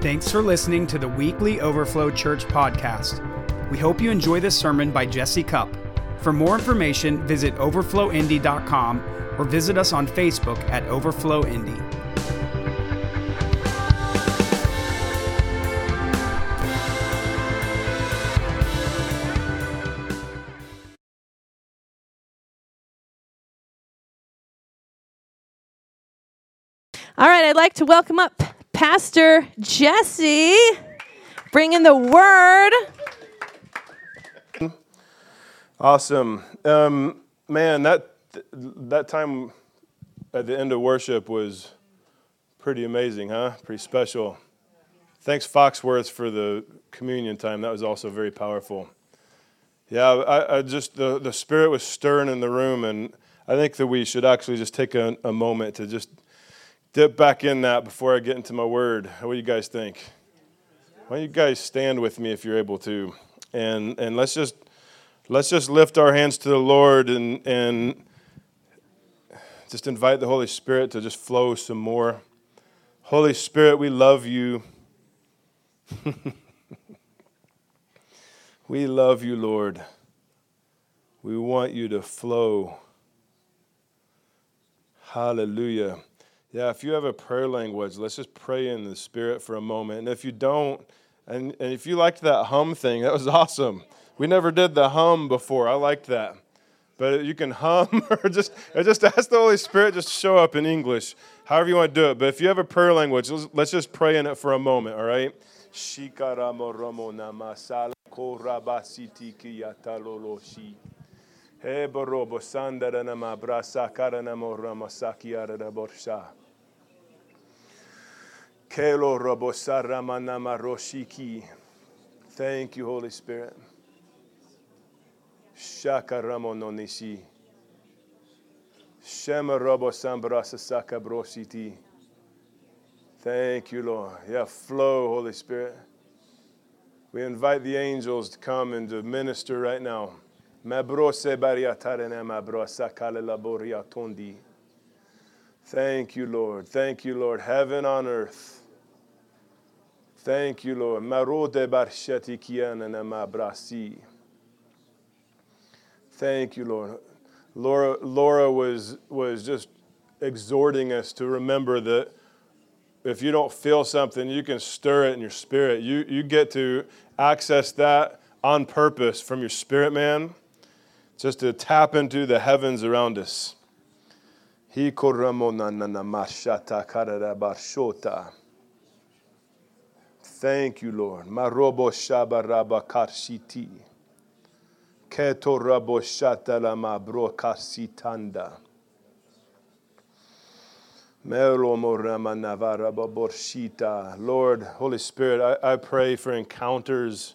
Thanks for listening to the weekly Overflow Church podcast. We hope you enjoy this sermon by Jesse Cup. For more information, visit overflowindy.com or visit us on Facebook at Overflow Indy. All right, I'd like to welcome up Pastor Jesse, bringing the word. Awesome, um, man. That that time at the end of worship was pretty amazing, huh? Pretty special. Thanks, Foxworth, for the communion time. That was also very powerful. Yeah, I, I just the the spirit was stirring in the room, and I think that we should actually just take a, a moment to just dip back in that before I get into my word. What do you guys think? Why don't you guys stand with me if you're able to, and and let's just let's just lift our hands to the Lord and and just invite the Holy Spirit to just flow some more. Holy Spirit, we love you. we love you, Lord. We want you to flow. Hallelujah. Yeah, if you have a prayer language, let's just pray in the Spirit for a moment. And if you don't, and, and if you liked that hum thing, that was awesome. We never did the hum before. I liked that. But you can hum or just, or just ask the Holy Spirit just show up in English, however you want to do it. But if you have a prayer language, let's, let's just pray in it for a moment, all right? Heborobo sandara nama brasa karana morra masaki arada borsha. Kelo robo sarama nama roshiki. Thank you, Holy Spirit. Shaka ramo no nishi. Shema robo sambrasa sakabrositi. Thank you, Lord. Yeah, flow, Holy Spirit. We invite the angels to come and to minister right now. Thank you, Lord. Thank you, Lord. Heaven on earth. Thank you, Lord. Thank you, Lord. Laura, Laura was, was just exhorting us to remember that if you don't feel something, you can stir it in your spirit. You, you get to access that on purpose from your spirit, man just to tap into the heavens around us. Thank you, Lord. Marobo shabaraba karshiti. Keto rabo bro karsitanda. Lord, Holy Spirit, I, I pray for encounters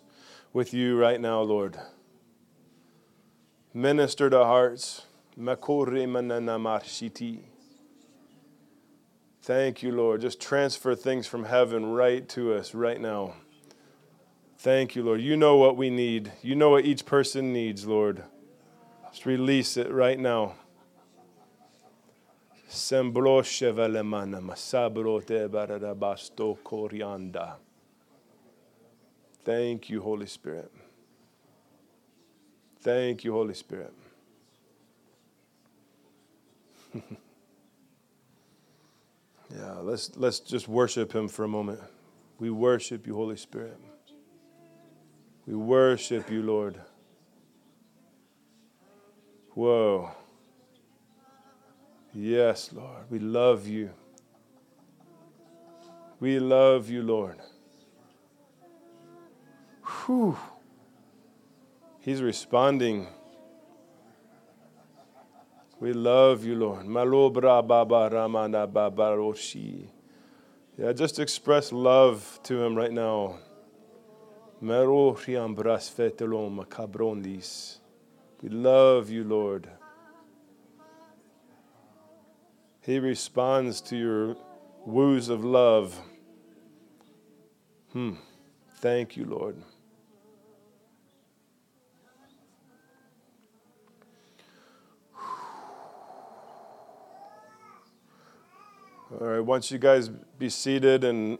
with you right now, Lord. Minister to hearts. Thank you, Lord. Just transfer things from heaven right to us right now. Thank you, Lord. You know what we need. You know what each person needs, Lord. Just release it right now. Thank you, Holy Spirit. Thank you, Holy Spirit. yeah, let's, let's just worship Him for a moment. We worship you, Holy Spirit. We worship you, Lord. Whoa. Yes, Lord. We love you. We love you, Lord. Whew. He's responding. We love you, Lord. Malobra baba ramana baba roshi. Yeah, just express love to him right now. Fetelom. We love you, Lord. He responds to your woos of love. Hmm. Thank you, Lord. All right, once you guys be seated and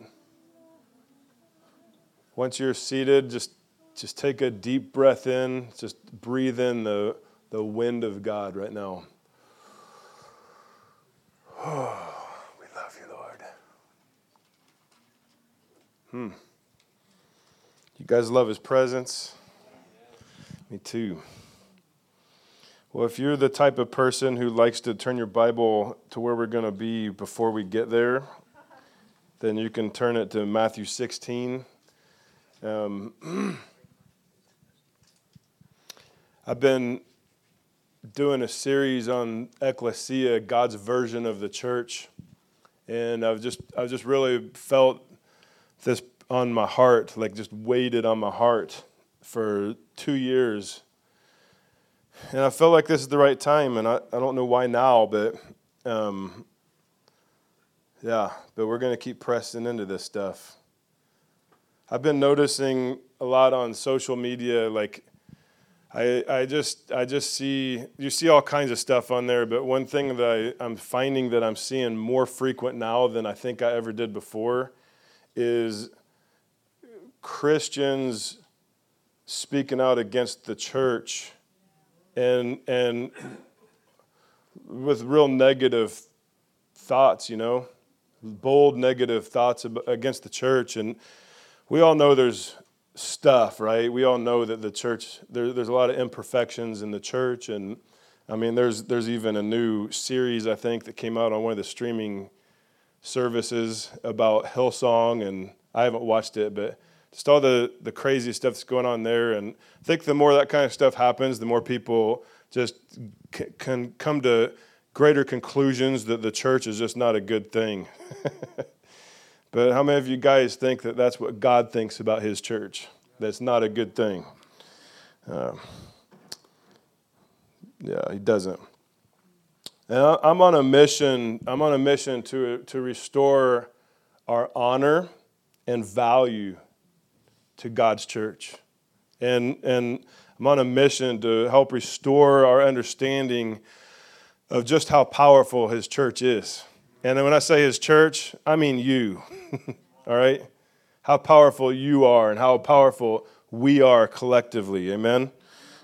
once you're seated, just just take a deep breath in. Just breathe in the, the wind of God right now. We love you, Lord. Hmm. You guys love his presence? Me too. Well, if you're the type of person who likes to turn your Bible to where we're going to be before we get there, then you can turn it to Matthew 16. Um, I've been doing a series on ecclesia, God's version of the church, and I've just I've just really felt this on my heart, like just weighted on my heart for two years. And I felt like this is the right time, and I, I don't know why now, but um, yeah, but we're going to keep pressing into this stuff. I've been noticing a lot on social media, like I, I just I just see you see all kinds of stuff on there, but one thing that I, I'm finding that I'm seeing more frequent now than I think I ever did before is Christians speaking out against the church and and with real negative thoughts, you know, bold negative thoughts against the church and we all know there's stuff, right? We all know that the church, there, there's a lot of imperfections in the church. And I mean, there's, there's even a new series, I think, that came out on one of the streaming services about Hillsong. And I haven't watched it, but just all the, the crazy stuff that's going on there. And I think the more that kind of stuff happens, the more people just c- can come to greater conclusions that the church is just not a good thing. But how many of you guys think that that's what God thinks about His church? That's not a good thing. Uh, yeah, He doesn't. And I'm on a mission. I'm on a mission to to restore our honor and value to God's church, and and I'm on a mission to help restore our understanding of just how powerful His church is. And when I say his church, I mean you. All right? How powerful you are and how powerful we are collectively. Amen.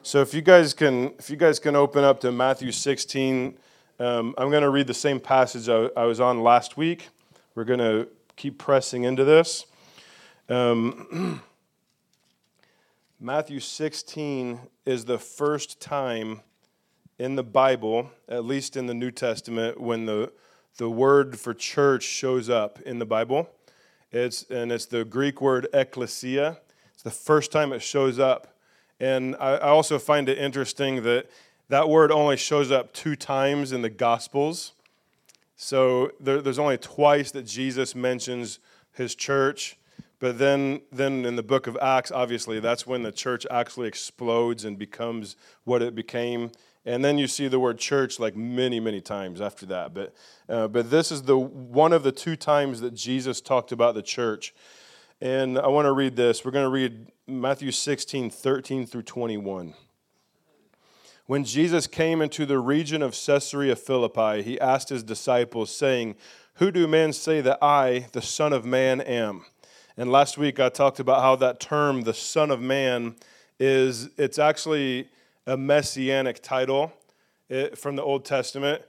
So if you guys can if you guys can open up to Matthew 16, um, I'm going to read the same passage I, I, was on last week. We're going to keep pressing into this. Um, Matthew 16 is the first time in the Bible, at least in the New Testament, when the the word for church shows up in the Bible. It's, and it's the Greek word ekklesia. It's the first time it shows up. And I, I also find it interesting that that word only shows up two times in the Gospels. So there, there's only twice that Jesus mentions his church. But then, then in the book of Acts, obviously, that's when the church actually explodes and becomes what it became. And then you see the word church like many, many times after that. But, uh, but this is the one of the two times that Jesus talked about the church. And I want to read this. We're going to read Matthew 16, 13 through 21. When Jesus came into the region of Caesarea Philippi, he asked his disciples, saying, Who do men say that I, the Son of Man, am? And last week I talked about how that term, the Son of Man, is it's actually a messianic title it, from the Old Testament.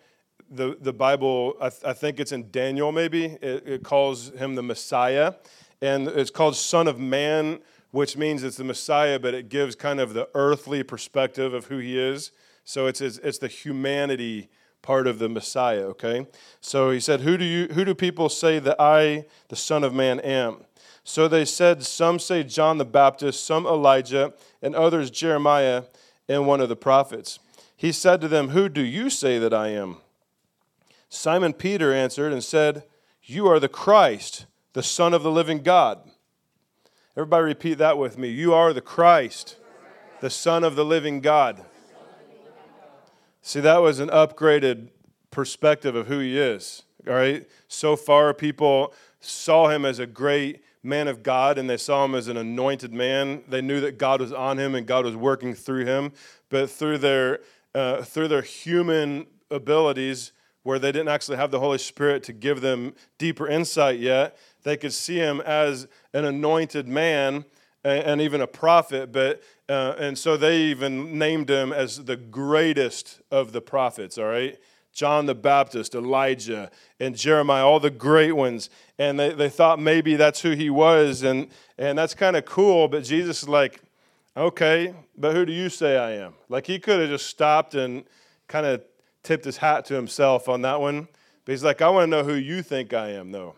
The, the Bible, I, th- I think it's in Daniel maybe, it, it calls him the Messiah. And it's called Son of Man, which means it's the Messiah, but it gives kind of the earthly perspective of who he is. So it's, it's, it's the humanity part of the Messiah, okay? So he said, who do, you, who do people say that I, the Son of Man, am? So they said, Some say John the Baptist, some Elijah, and others Jeremiah and one of the prophets. He said to them, Who do you say that I am? Simon Peter answered and said, You are the Christ, the Son of the living God. Everybody repeat that with me. You are the Christ, the Son of the living God. See, that was an upgraded perspective of who he is. All right? So far, people saw him as a great man of God and they saw him as an anointed man. They knew that God was on him and God was working through him. But through their, uh, through their human abilities, where they didn't actually have the Holy Spirit to give them deeper insight yet, they could see him as an anointed man and, and even a prophet. But uh, and so they even named him as the greatest of the prophets. All right. John the Baptist, Elijah, and Jeremiah, all the great ones. And they, they thought maybe that's who he was. And, and that's kind of cool. But Jesus is like, okay, but who do you say I am? Like he could have just stopped and kind of tipped his hat to himself on that one. But he's like, I want to know who you think I am, though.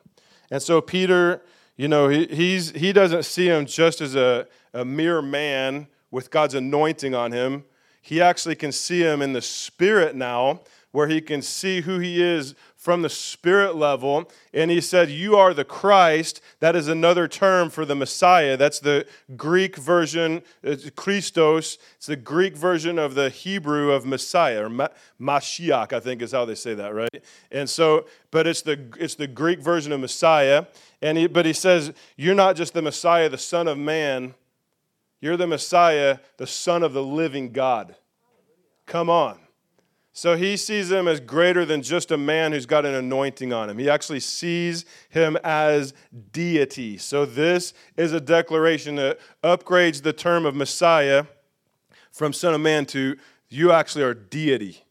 And so Peter, you know, he, he's, he doesn't see him just as a, a mere man with God's anointing on him. He actually can see him in the spirit now where he can see who he is from the spirit level. And he said, You are the Christ. That is another term for the Messiah. That's the Greek version, it's Christos. It's the Greek version of the Hebrew of Messiah, or Mashiach, I think is how they say that, right? And so, but it's the, it's the Greek version of Messiah. And he, but he says, You're not just the Messiah, the Son of Man. You're the Messiah, the Son of the living God. Come on. So he sees him as greater than just a man who's got an anointing on him. He actually sees him as deity. So this is a declaration that upgrades the term of Messiah from Son of Man to you actually are deity.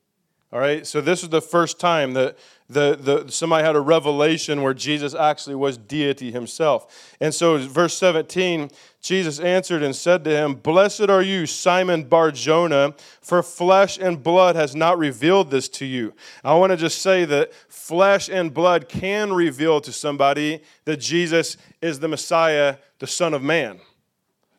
All right? So this is the first time that the, the, somebody had a revelation where Jesus actually was deity himself. And so, verse 17, Jesus answered and said to him, Blessed are you, Simon Bar Jonah, for flesh and blood has not revealed this to you. I want to just say that flesh and blood can reveal to somebody that Jesus is the Messiah, the Son of Man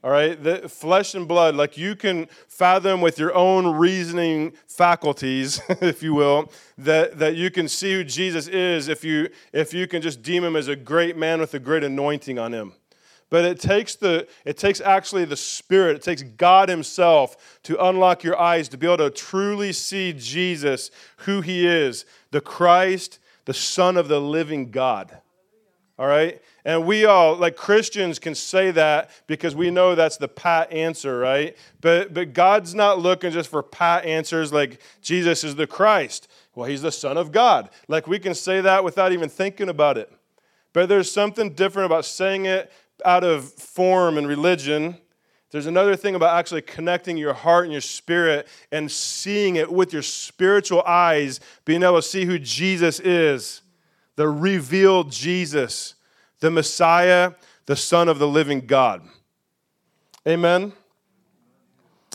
all right? The flesh and blood, like you can fathom with your own reasoning faculties, if you will, that, that you can see who Jesus is if you, if you can just deem him as a great man with a great anointing on him. But it takes, the, it takes actually the Spirit, it takes God Himself to unlock your eyes to be able to truly see Jesus, who He is, the Christ, the Son of the living God. All right? And we all, like Christians, can say that because we know that's the pat answer, right? But, but God's not looking just for pat answers like Jesus is the Christ. Well, he's the Son of God. Like we can say that without even thinking about it. But there's something different about saying it out of form and religion. There's another thing about actually connecting your heart and your spirit and seeing it with your spiritual eyes, being able to see who Jesus is, the revealed Jesus the Messiah, the Son of the living God. Amen.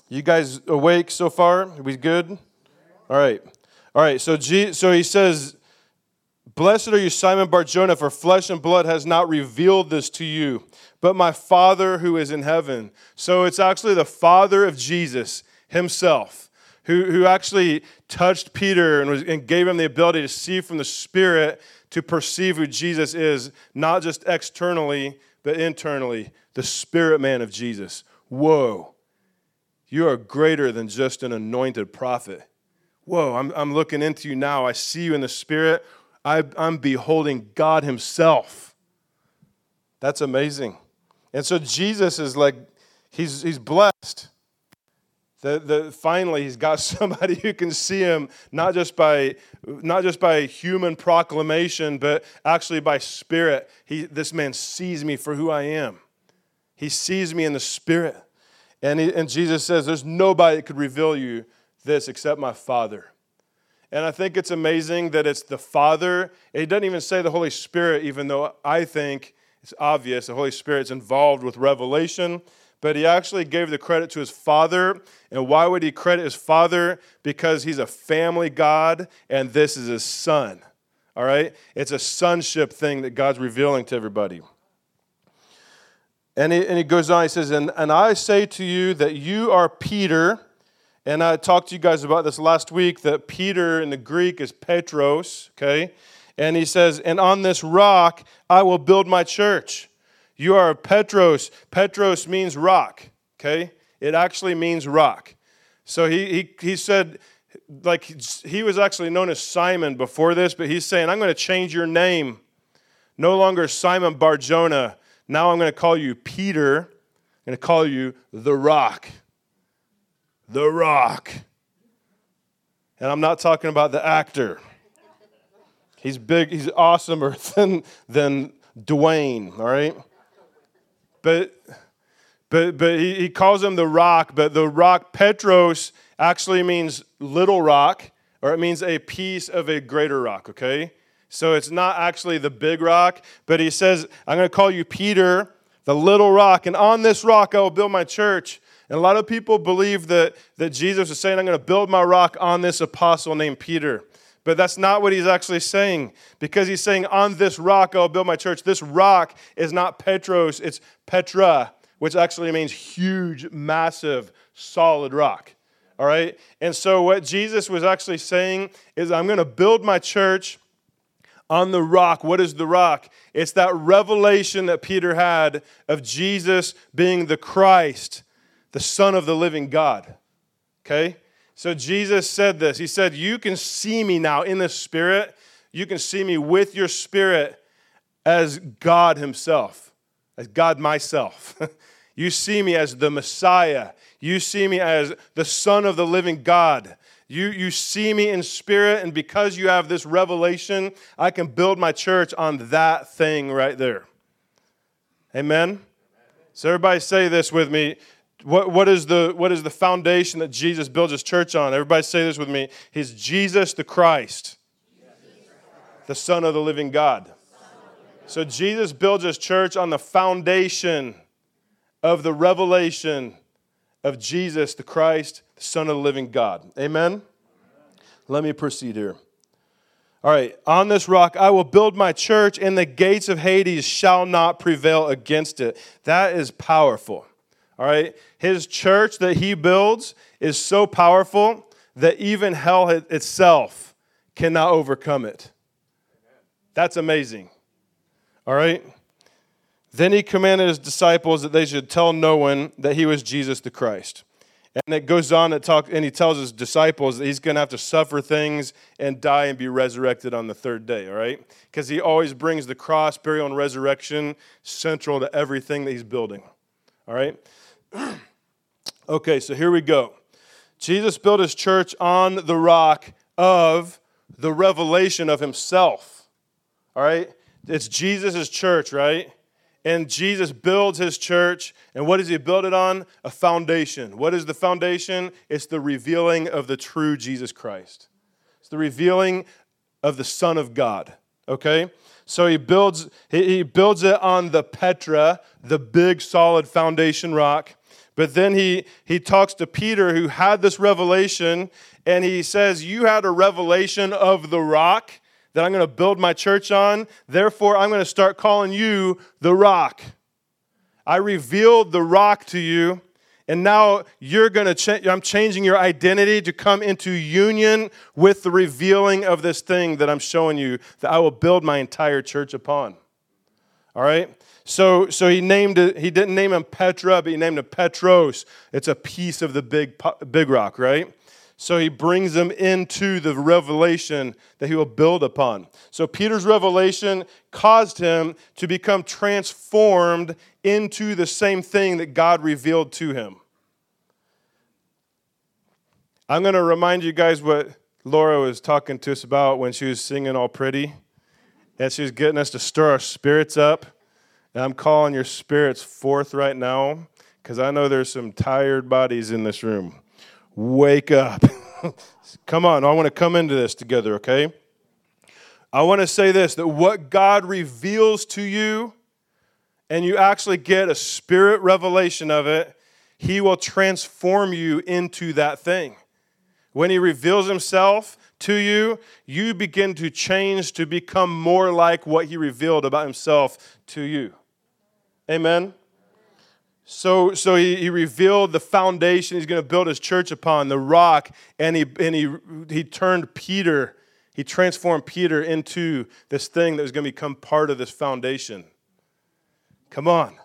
You guys awake so far? We good? All right. All right. So, so he says, Blessed are you, Simon Barjona, for flesh and blood has not revealed this to you, but my Father who is in heaven. So it's actually the Father of Jesus himself who, who actually touched Peter and, was, and gave him the ability to see from the Spirit to perceive who Jesus is, not just externally, but internally, the spirit man of Jesus. Whoa, you are greater than just an anointed prophet. Whoa, I'm, I'm looking into you now. I see you in the spirit. I, I'm beholding God Himself. That's amazing. And so Jesus is like, he's, he's blessed. The, the, finally, he's got somebody who can see him not just by not just by human proclamation, but actually by spirit. He, this man sees me for who I am. He sees me in the spirit, and, he, and Jesus says, "There's nobody that could reveal you this except my Father." And I think it's amazing that it's the Father. He doesn't even say the Holy Spirit, even though I think it's obvious the Holy Spirit's involved with revelation but he actually gave the credit to his father. And why would he credit his father? Because he's a family God and this is his son. All right? It's a sonship thing that God's revealing to everybody. And he, and he goes on, he says, and, and I say to you that you are Peter. And I talked to you guys about this last week that Peter in the Greek is Petros, okay? And he says, And on this rock I will build my church you are Petros. Petros means rock, okay? It actually means rock. So he, he, he said, like, he was actually known as Simon before this, but he's saying, I'm going to change your name. No longer Simon Barjona. Now I'm going to call you Peter. I'm going to call you the rock. The rock. And I'm not talking about the actor. He's big, he's awesomer than, than Dwayne, all right? But, but, but he, he calls him the rock, but the rock Petros actually means little rock, or it means a piece of a greater rock, okay? So it's not actually the big rock, but he says, I'm going to call you Peter, the little rock, and on this rock I will build my church. And a lot of people believe that, that Jesus is saying, I'm going to build my rock on this apostle named Peter. But that's not what he's actually saying because he's saying, On this rock I'll build my church. This rock is not Petros, it's Petra, which actually means huge, massive, solid rock. All right? And so what Jesus was actually saying is, I'm going to build my church on the rock. What is the rock? It's that revelation that Peter had of Jesus being the Christ, the Son of the living God. Okay? So Jesus said this. He said, You can see me now in the Spirit. You can see me with your Spirit as God Himself, as God myself. you see me as the Messiah. You see me as the Son of the living God. You, you see me in spirit, and because you have this revelation, I can build my church on that thing right there. Amen? So, everybody say this with me what, what, is the, what is the foundation that Jesus builds his church on? Everybody say this with me. He's Jesus the Christ, the Son of the living God. So Jesus builds his church on the foundation of the revelation of Jesus the Christ, the Son of the living God. Amen? Let me proceed here. All right, on this rock I will build my church, and the gates of Hades shall not prevail against it. That is powerful. All right? His church that he builds is so powerful that even hell itself cannot overcome it. That's amazing. All right? Then he commanded his disciples that they should tell no one that he was Jesus the Christ. And it goes on to talk, and he tells his disciples that he's going to have to suffer things and die and be resurrected on the third day, all right? Because he always brings the cross, burial, and resurrection central to everything that he's building, all right? okay, so here we go. Jesus built his church on the rock of the revelation of himself. All right? It's Jesus' church, right? And Jesus builds his church. And what does he build it on? A foundation. What is the foundation? It's the revealing of the true Jesus Christ. It's the revealing of the Son of God. Okay? So he builds, he builds it on the Petra, the big solid foundation rock. But then he, he talks to Peter, who had this revelation, and he says, You had a revelation of the rock that I'm going to build my church on. Therefore, I'm going to start calling you the rock. I revealed the rock to you, and now you're going to change. I'm changing your identity to come into union with the revealing of this thing that I'm showing you that I will build my entire church upon. All right? So, so he named it, he didn't name him Petra, but he named him Petros. It's a piece of the big, big rock, right? So he brings them into the revelation that he will build upon. So Peter's revelation caused him to become transformed into the same thing that God revealed to him. I'm going to remind you guys what Laura was talking to us about when she was singing All Pretty. And she was getting us to stir our spirits up. And I'm calling your spirits forth right now because I know there's some tired bodies in this room. Wake up. come on, I want to come into this together, okay? I want to say this that what God reveals to you, and you actually get a spirit revelation of it, He will transform you into that thing. When He reveals Himself to you, you begin to change to become more like what He revealed about Himself to you. Amen. So, so he, he revealed the foundation he's going to build his church upon, the rock, and he, and he, he turned Peter, he transformed Peter into this thing that was going to become part of this foundation. Come on.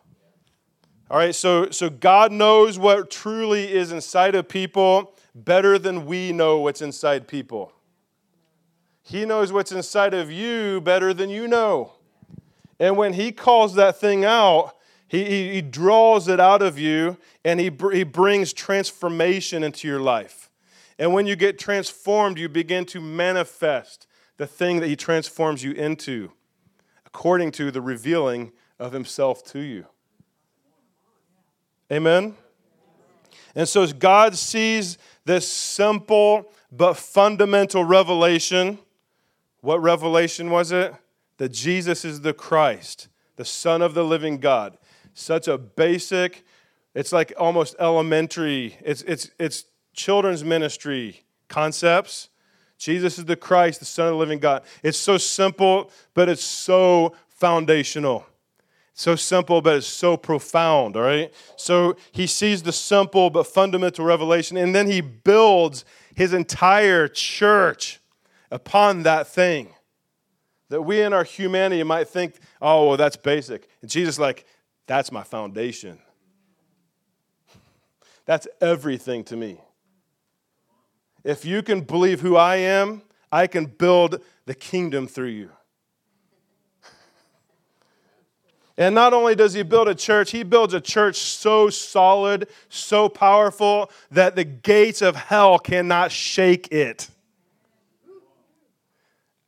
All right, so, so God knows what truly is inside of people better than we know what's inside people. He knows what's inside of you better than you know. And when He calls that thing out, He, he, he draws it out of you and he, he brings transformation into your life. And when you get transformed, you begin to manifest the thing that He transforms you into according to the revealing of Himself to you. Amen? And so as God sees this simple but fundamental revelation. What revelation was it? That Jesus is the Christ, the Son of the living God. Such a basic, it's like almost elementary, it's, it's, it's children's ministry concepts. Jesus is the Christ, the Son of the living God. It's so simple, but it's so foundational. So simple, but it's so profound, all right? So he sees the simple but fundamental revelation, and then he builds his entire church upon that thing. That we in our humanity might think, oh, well, that's basic. And Jesus, like, that's my foundation. That's everything to me. If you can believe who I am, I can build the kingdom through you. And not only does he build a church, he builds a church so solid, so powerful, that the gates of hell cannot shake it.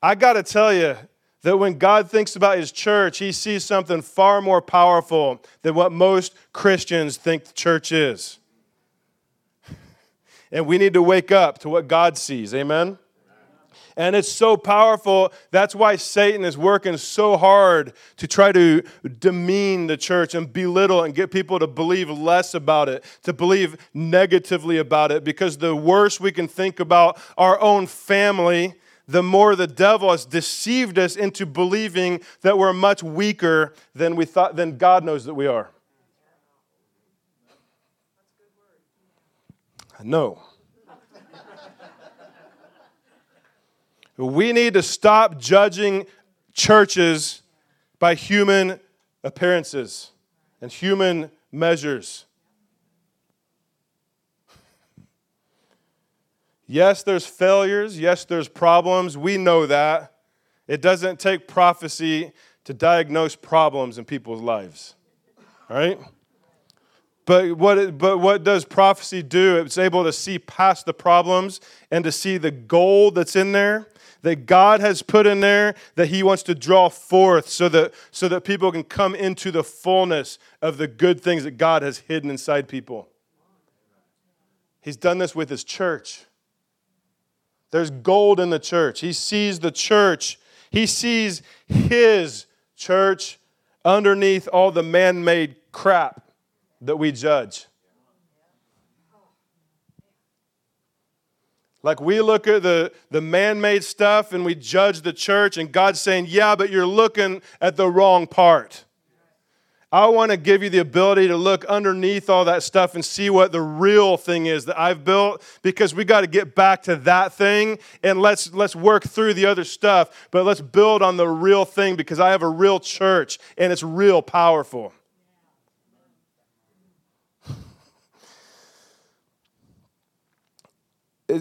I got to tell you that when God thinks about his church, he sees something far more powerful than what most Christians think the church is. And we need to wake up to what God sees. Amen? And it's so powerful. That's why Satan is working so hard to try to demean the church and belittle and get people to believe less about it, to believe negatively about it. Because the worse we can think about our own family, the more the devil has deceived us into believing that we're much weaker than we thought than God knows that we are. No. We need to stop judging churches by human appearances and human measures. Yes, there's failures. Yes, there's problems. We know that. It doesn't take prophecy to diagnose problems in people's lives. Right? But what, it, but what does prophecy do? It's able to see past the problems and to see the gold that's in there that God has put in there that He wants to draw forth so that, so that people can come into the fullness of the good things that God has hidden inside people. He's done this with His church. There's gold in the church. He sees the church, He sees His church underneath all the man made crap that we judge. Like we look at the, the man made stuff and we judge the church, and God's saying, Yeah, but you're looking at the wrong part. I want to give you the ability to look underneath all that stuff and see what the real thing is that I've built because we got to get back to that thing and let's let's work through the other stuff, but let's build on the real thing because I have a real church and it's real powerful.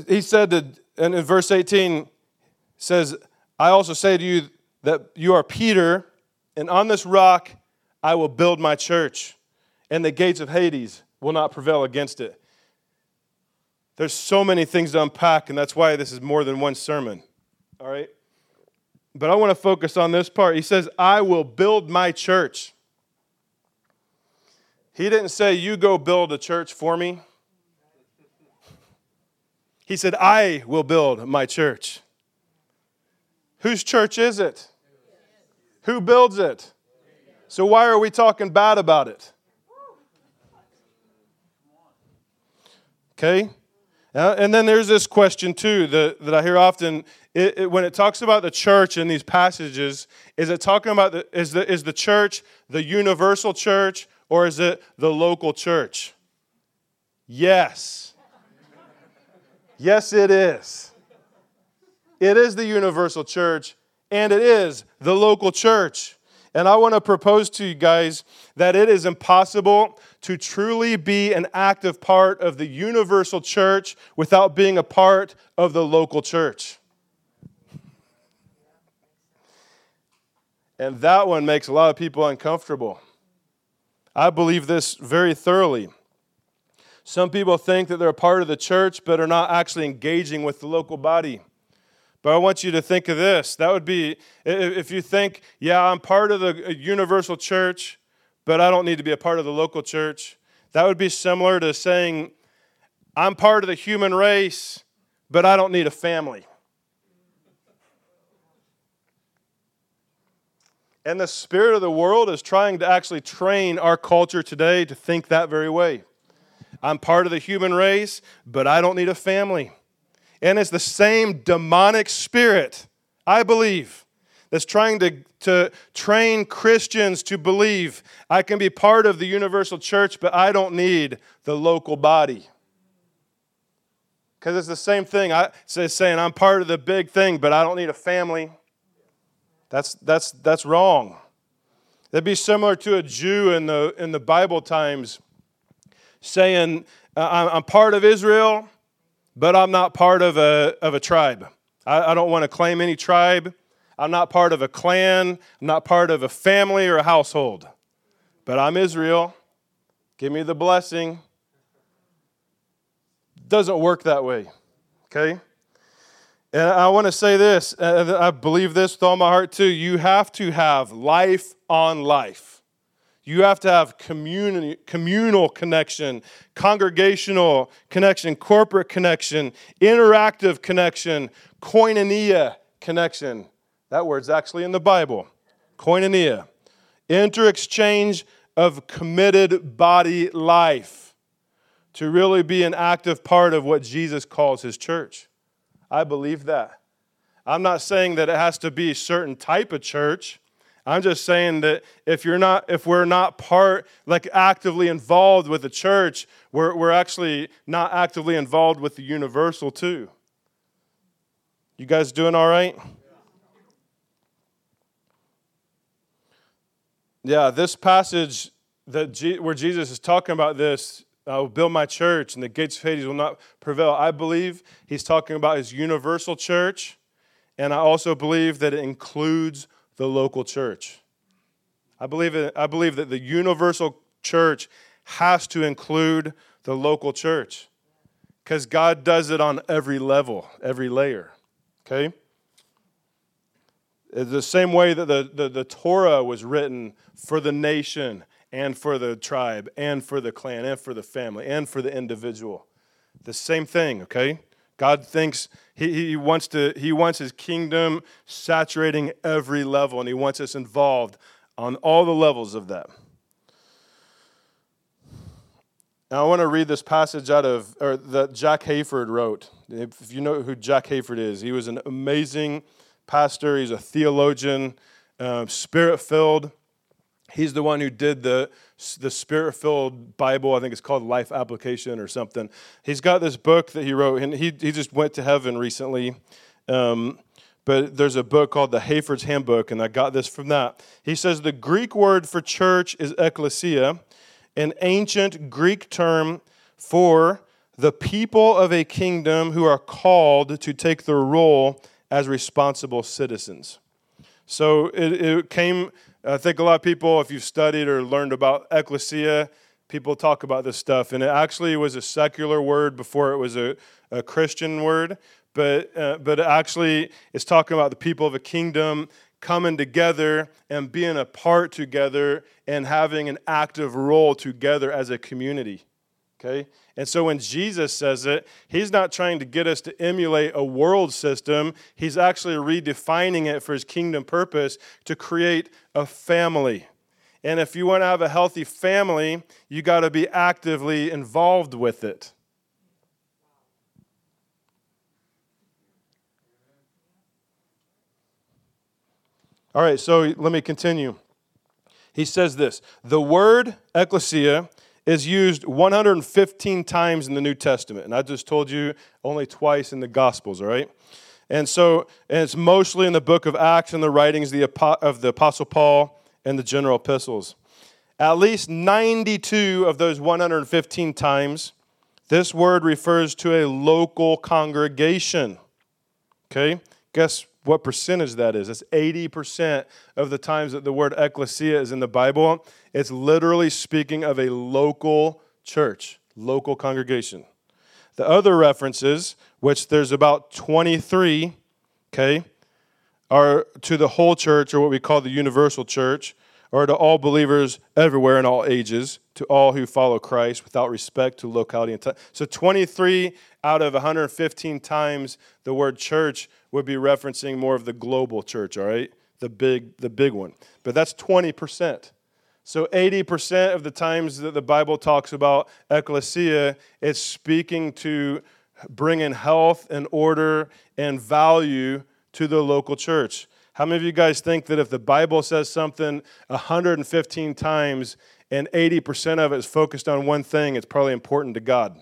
He said and in verse 18 says, I also say to you that you are Peter, and on this rock I will build my church, and the gates of Hades will not prevail against it. There's so many things to unpack, and that's why this is more than one sermon. All right? But I want to focus on this part. He says, I will build my church. He didn't say, You go build a church for me. He said, I will build my church. Whose church is it? Who builds it? So why are we talking bad about it? Okay? Uh, and then there's this question too that, that I hear often. It, it, when it talks about the church in these passages, is it talking about the, is, the, is the church the universal church or is it the local church? Yes. Yes, it is. It is the universal church, and it is the local church. And I want to propose to you guys that it is impossible to truly be an active part of the universal church without being a part of the local church. And that one makes a lot of people uncomfortable. I believe this very thoroughly. Some people think that they're a part of the church but are not actually engaging with the local body. But I want you to think of this. That would be if you think, yeah, I'm part of the uh, universal church, but I don't need to be a part of the local church, That would be similar to saying, I'm part of the human race, but I don't need a family. And the spirit of the world is trying to actually train our culture today to think that very way. I'm part of the human race, but I don't need a family. And it's the same demonic spirit, I believe, that's trying to, to train Christians to believe I can be part of the universal church, but I don't need the local body. Because it's the same thing. I say saying I'm part of the big thing, but I don't need a family. That's, that's, that's wrong. That'd be similar to a Jew in the, in the Bible times saying, I'm part of Israel, but I'm not part of a, of a tribe. I, I don't want to claim any tribe. I'm not part of a clan. I'm not part of a family or a household. But I'm Israel. Give me the blessing. Doesn't work that way, okay? And I want to say this, I believe this with all my heart too. You have to have life on life. You have to have communal connection, congregational connection, corporate connection, interactive connection, koinonia connection. That word's actually in the Bible. Koinonia. Inter-exchange of committed body life to really be an active part of what Jesus calls his church. I believe that. I'm not saying that it has to be a certain type of church. I'm just saying that if you're not, if we're not part, like actively involved with the church, we're, we're actually not actively involved with the universal too. You guys doing all right? Yeah, this passage that G, where Jesus is talking about this, I will build my church and the gates of Hades will not prevail. I believe he's talking about his universal church, and I also believe that it includes the local church. I believe, it, I believe that the universal church has to include the local church because God does it on every level, every layer. Okay? It's the same way that the, the, the Torah was written for the nation and for the tribe and for the clan and for the family and for the individual. The same thing, okay? God thinks he, he, wants to, he wants his kingdom saturating every level, and he wants us involved on all the levels of that. Now, I want to read this passage out of, or that Jack Hayford wrote. If you know who Jack Hayford is, he was an amazing pastor, he's a theologian, uh, spirit filled. He's the one who did the, the spirit filled Bible. I think it's called Life Application or something. He's got this book that he wrote, and he, he just went to heaven recently. Um, but there's a book called the Hayford's Handbook, and I got this from that. He says the Greek word for church is ecclesia, an ancient Greek term for the people of a kingdom who are called to take their role as responsible citizens. So it, it came I think a lot of people, if you've studied or learned about ecclesia, people talk about this stuff. And it actually was a secular word before it was a, a Christian word. But, uh, but actually, it's talking about the people of a kingdom coming together and being apart together and having an active role together as a community. Okay? And so when Jesus says it, he's not trying to get us to emulate a world system. He's actually redefining it for his kingdom purpose to create a family. And if you want to have a healthy family, you got to be actively involved with it. All right, so let me continue. He says this The word ecclesia is used 115 times in the New Testament. And I just told you only twice in the Gospels, all right? And so, and it's mostly in the book of Acts and the writings of the Apostle Paul and the general epistles. At least 92 of those 115 times, this word refers to a local congregation. Okay? Guess what percentage that is? It's 80% of the times that the word ecclesia is in the Bible. It's literally speaking of a local church, local congregation. The other references, which there's about 23, okay, are to the whole church or what we call the universal church, or to all believers everywhere in all ages, to all who follow Christ without respect to locality and time. So 23 out of 115 times the word church would be referencing more of the global church, all right? The big the big one. But that's 20%. So 80% of the times that the Bible talks about ecclesia, it's speaking to bringing health and order and value to the local church. How many of you guys think that if the Bible says something 115 times and 80% of it is focused on one thing, it's probably important to God?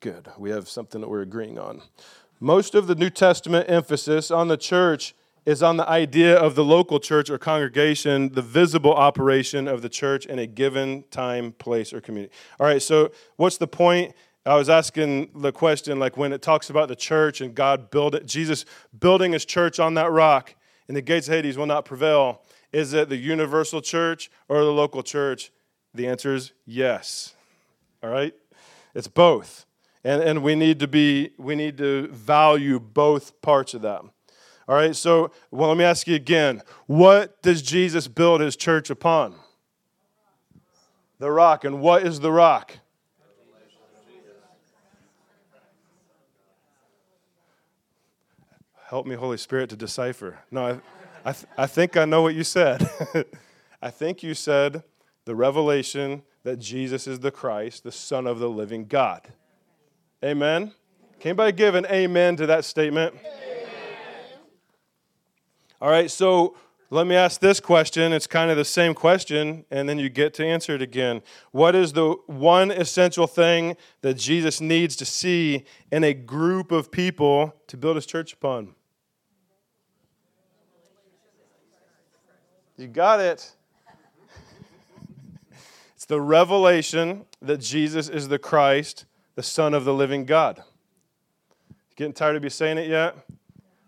Good. We have something that we're agreeing on. Most of the New Testament emphasis on the church is on the idea of the local church or congregation, the visible operation of the church in a given time, place, or community. All right, so what's the point? I was asking the question like when it talks about the church and God build it, Jesus building his church on that rock, and the gates of Hades will not prevail. Is it the universal church or the local church? The answer is yes. All right? It's both. And, and we need to be we need to value both parts of that. All right, so well, let me ask you again. What does Jesus build his church upon? The rock. And what is the rock? Help me, Holy Spirit, to decipher. No, I, I, th- I think I know what you said. I think you said the revelation that Jesus is the Christ, the Son of the living God. Amen? Can anybody give an amen to that statement? Amen. All right, so let me ask this question. It's kind of the same question, and then you get to answer it again. What is the one essential thing that Jesus needs to see in a group of people to build his church upon? You got it. It's the revelation that Jesus is the Christ, the Son of the living God. Getting tired of me saying it yet?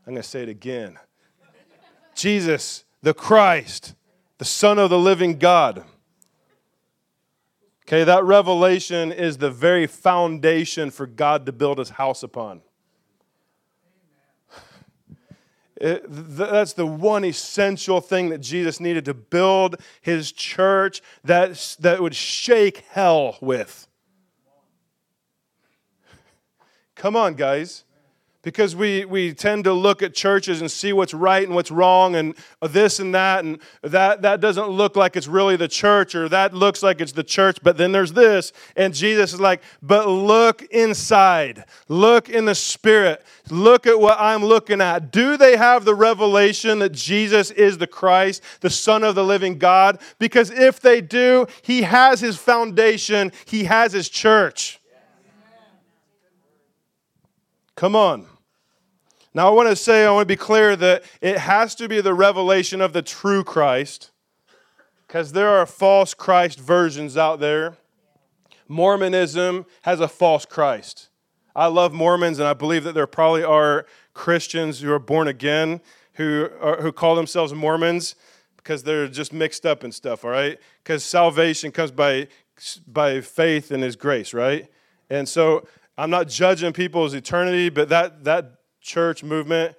I'm going to say it again. Jesus, the Christ, the Son of the living God. Okay, that revelation is the very foundation for God to build his house upon. It, that's the one essential thing that Jesus needed to build his church that, that would shake hell with. Come on, guys because we, we tend to look at churches and see what's right and what's wrong and this and that and that that doesn't look like it's really the church or that looks like it's the church but then there's this and jesus is like but look inside. Look in the spirit. Look at what i'm looking at. Do they have the revelation that jesus is the christ the son of the living god? Because if they do he has his foundation. He has his church. Come on. Now, I want to say, I want to be clear that it has to be the revelation of the true Christ, because there are false Christ versions out there. Mormonism has a false Christ. I love Mormons, and I believe that there probably are Christians who are born again who, are, who call themselves Mormons because they're just mixed up and stuff, all right? Because salvation comes by, by faith and His grace, right? And so I'm not judging people's eternity, but that, that church movement,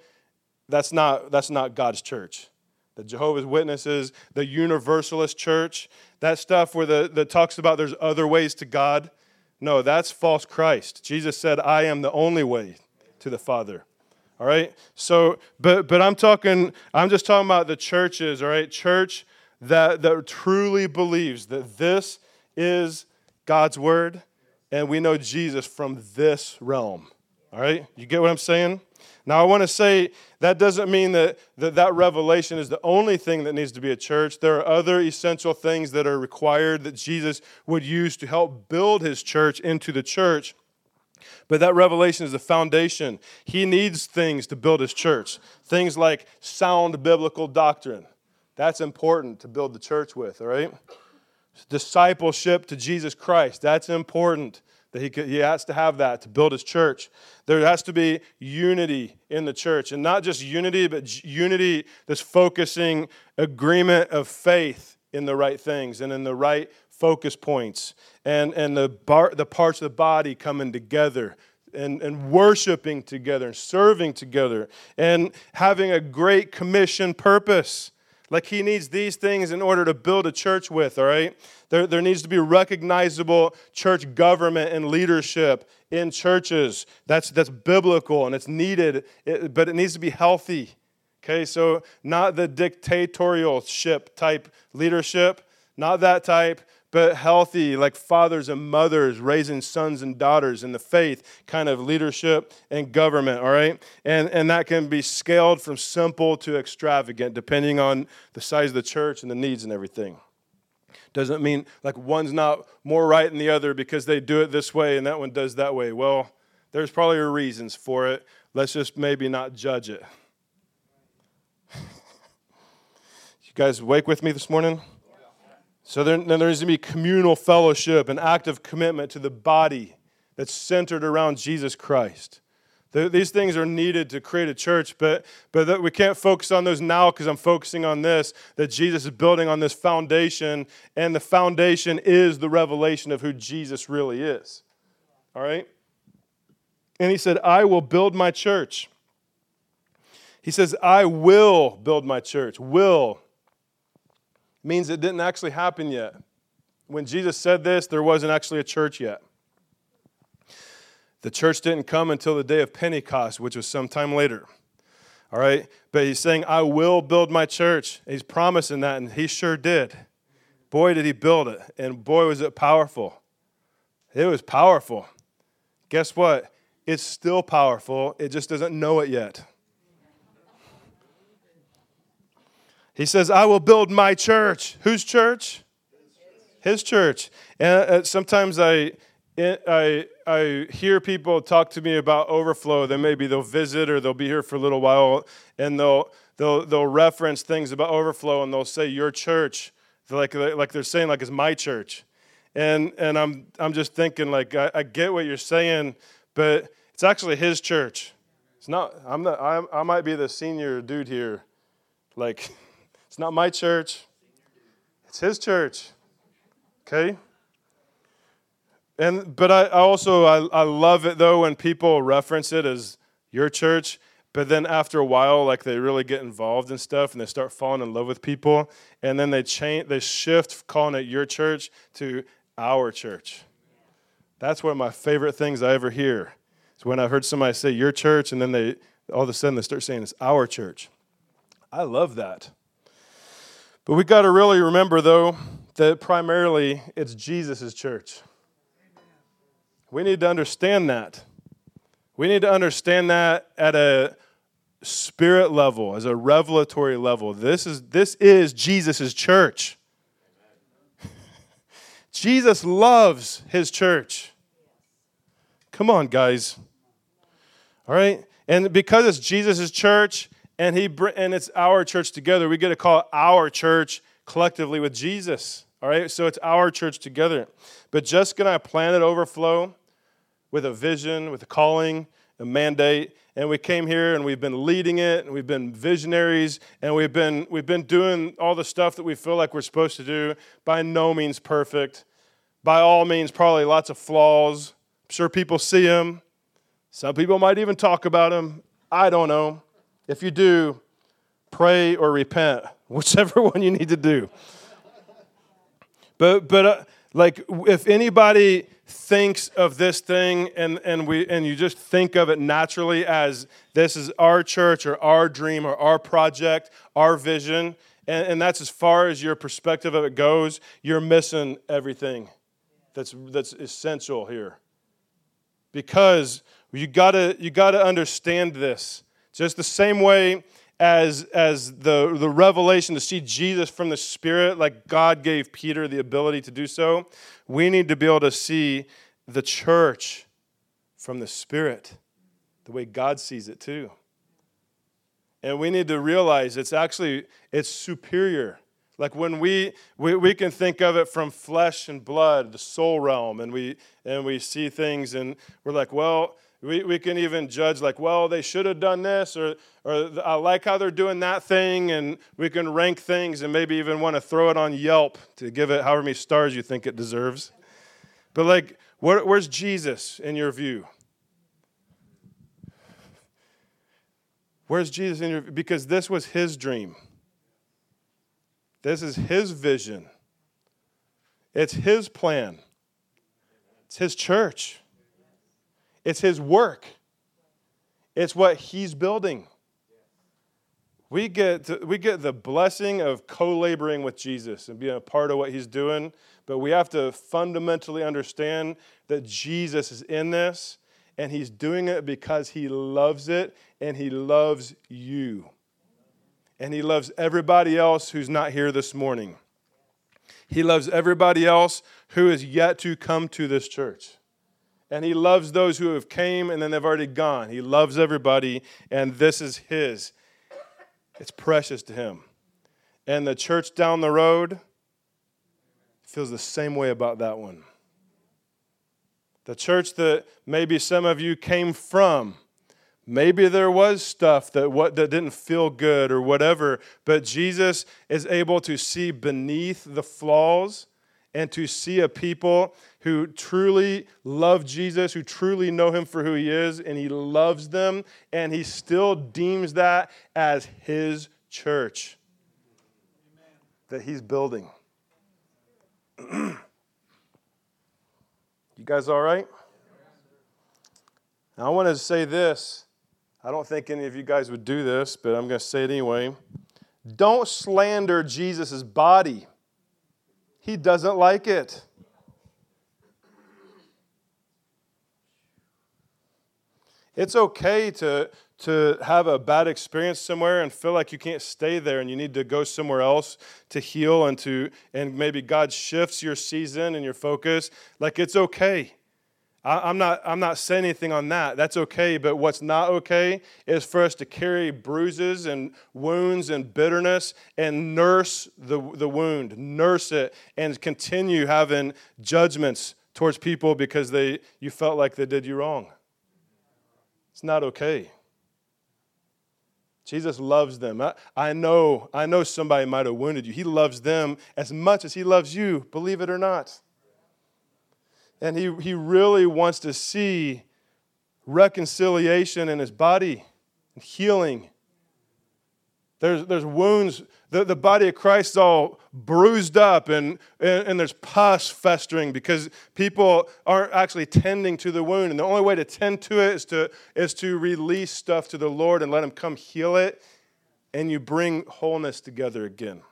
that's not, that's not God's church. The Jehovah's Witnesses, the Universalist church, that stuff where the, that talks about there's other ways to God. No, that's false Christ. Jesus said, I am the only way to the Father. All right? So, but but I'm talking, I'm just talking about the churches, all right? Church that, that truly believes that this is God's word, and we know Jesus from this realm. All right? You get what I'm saying? Now, I want to say that doesn't mean that, that that revelation is the only thing that needs to be a church. There are other essential things that are required that Jesus would use to help build his church into the church. But that revelation is the foundation. He needs things to build his church, things like sound biblical doctrine. That's important to build the church with, all right? Discipleship to Jesus Christ. That's important that he, he has to have that to build his church. There has to be unity in the church, and not just unity, but unity that's focusing agreement of faith in the right things and in the right focus points, and, and the, bar, the parts of the body coming together and, and worshiping together and serving together and having a great commission purpose. Like he needs these things in order to build a church with, all right? There, there needs to be recognizable church government and leadership in churches. That's, that's biblical and it's needed, it, but it needs to be healthy. Okay, so not the dictatorialship type leadership, not that type, but healthy, like fathers and mothers raising sons and daughters in the faith kind of leadership and government, all right? And, and that can be scaled from simple to extravagant depending on the size of the church and the needs and everything. Doesn't mean like one's not more right than the other because they do it this way and that one does that way. Well, there's probably reasons for it. Let's just maybe not judge it. you guys awake with me this morning? So then, there's going to be communal fellowship, an active commitment to the body that's centered around Jesus Christ. The, these things are needed to create a church, but, but that we can't focus on those now because I'm focusing on this that Jesus is building on this foundation, and the foundation is the revelation of who Jesus really is. All right? And he said, I will build my church. He says, I will build my church. Will means it didn't actually happen yet. When Jesus said this, there wasn't actually a church yet. The church didn't come until the day of Pentecost, which was sometime later. All right? But he's saying, I will build my church. He's promising that, and he sure did. Boy, did he build it. And boy, was it powerful. It was powerful. Guess what? It's still powerful. It just doesn't know it yet. He says, I will build my church. Whose church? His church. And uh, sometimes I, I, I hear people talk to me about overflow. Then maybe they'll visit or they'll be here for a little while and they'll, they'll, they'll reference things about overflow and they'll say, Your church. Like, like they're saying, like, it's my church. And, and I'm, I'm just thinking, like, I, I get what you're saying, but it's actually his church. It's not, I'm not, I, I might be the senior dude here. Like, It's not my church, it's his church. Okay? And but I, I also I, I love it though when people reference it as your church, but then after a while, like they really get involved in stuff and they start falling in love with people, and then they change they shift calling it your church to our church. That's one of my favorite things I ever hear. Is when I've heard somebody say your church, and then they all of a sudden they start saying it's our church. I love that. But we got to really remember, though, that primarily it's Jesus' church. We need to understand that. We need to understand that at a spirit level, as a revelatory level. This is, this is Jesus' church. Jesus loves his church. Come on, guys. All right? And because it's Jesus' church, and he and it's our church together. We get to call our church collectively with Jesus. All right, so it's our church together. But Jessica and I planted Overflow with a vision, with a calling, a mandate, and we came here and we've been leading it, and we've been visionaries, and we've been we've been doing all the stuff that we feel like we're supposed to do. By no means perfect. By all means, probably lots of flaws. I'm sure people see them. Some people might even talk about them. I don't know. If you do, pray or repent, whichever one you need to do. But, but uh, like, if anybody thinks of this thing and, and, we, and you just think of it naturally as this is our church or our dream or our project, our vision, and, and that's as far as your perspective of it goes, you're missing everything that's, that's essential here. Because you gotta, you gotta understand this just the same way as, as the, the revelation to see Jesus from the Spirit, like God gave Peter the ability to do so, we need to be able to see the church from the Spirit, the way God sees it too. And we need to realize it's actually it's superior. Like when we, we, we can think of it from flesh and blood, the soul realm, and we and we see things and we're like, well, we, we can even judge, like, well, they should have done this, or, or I like how they're doing that thing, and we can rank things and maybe even want to throw it on Yelp to give it however many stars you think it deserves. But, like, where, where's Jesus in your view? Where's Jesus in your Because this was his dream, this is his vision, it's his plan, it's his church. It's his work. It's what he's building. We get, to, we get the blessing of co laboring with Jesus and being a part of what he's doing, but we have to fundamentally understand that Jesus is in this and he's doing it because he loves it and he loves you. And he loves everybody else who's not here this morning. He loves everybody else who is yet to come to this church. And he loves those who have came and then they've already gone. He loves everybody and this is his. It's precious to him. And the church down the road feels the same way about that one. The church that maybe some of you came from, maybe there was stuff that, what, that didn't feel good or whatever, but Jesus is able to see beneath the flaws and to see a people who truly love Jesus, who truly know him for who he is, and he loves them, and he still deems that as his church Amen. that he's building. you guys all right? Now, I want to say this. I don't think any of you guys would do this, but I'm going to say it anyway. Don't slander Jesus' body. He doesn't like it. It's okay to, to have a bad experience somewhere and feel like you can't stay there and you need to go somewhere else to heal and to and maybe God shifts your season and your focus. Like it's okay. I, am not I'm not saying anything on that. That's okay. But what's not okay is for us to carry bruises and wounds and bitterness and nurse the, the wound, nurse it, and continue having judgments towards people because they you felt like they did you wrong. It's not okay. Jesus loves them. I, I, know, I know somebody might have wounded you. He loves them as much as he loves you, believe it or not. And he, he really wants to see reconciliation in his body and healing. There's, there's wounds. The, the body of Christ is all bruised up, and, and, and there's pus festering because people aren't actually tending to the wound. And the only way to tend to it is to, is to release stuff to the Lord and let Him come heal it, and you bring wholeness together again.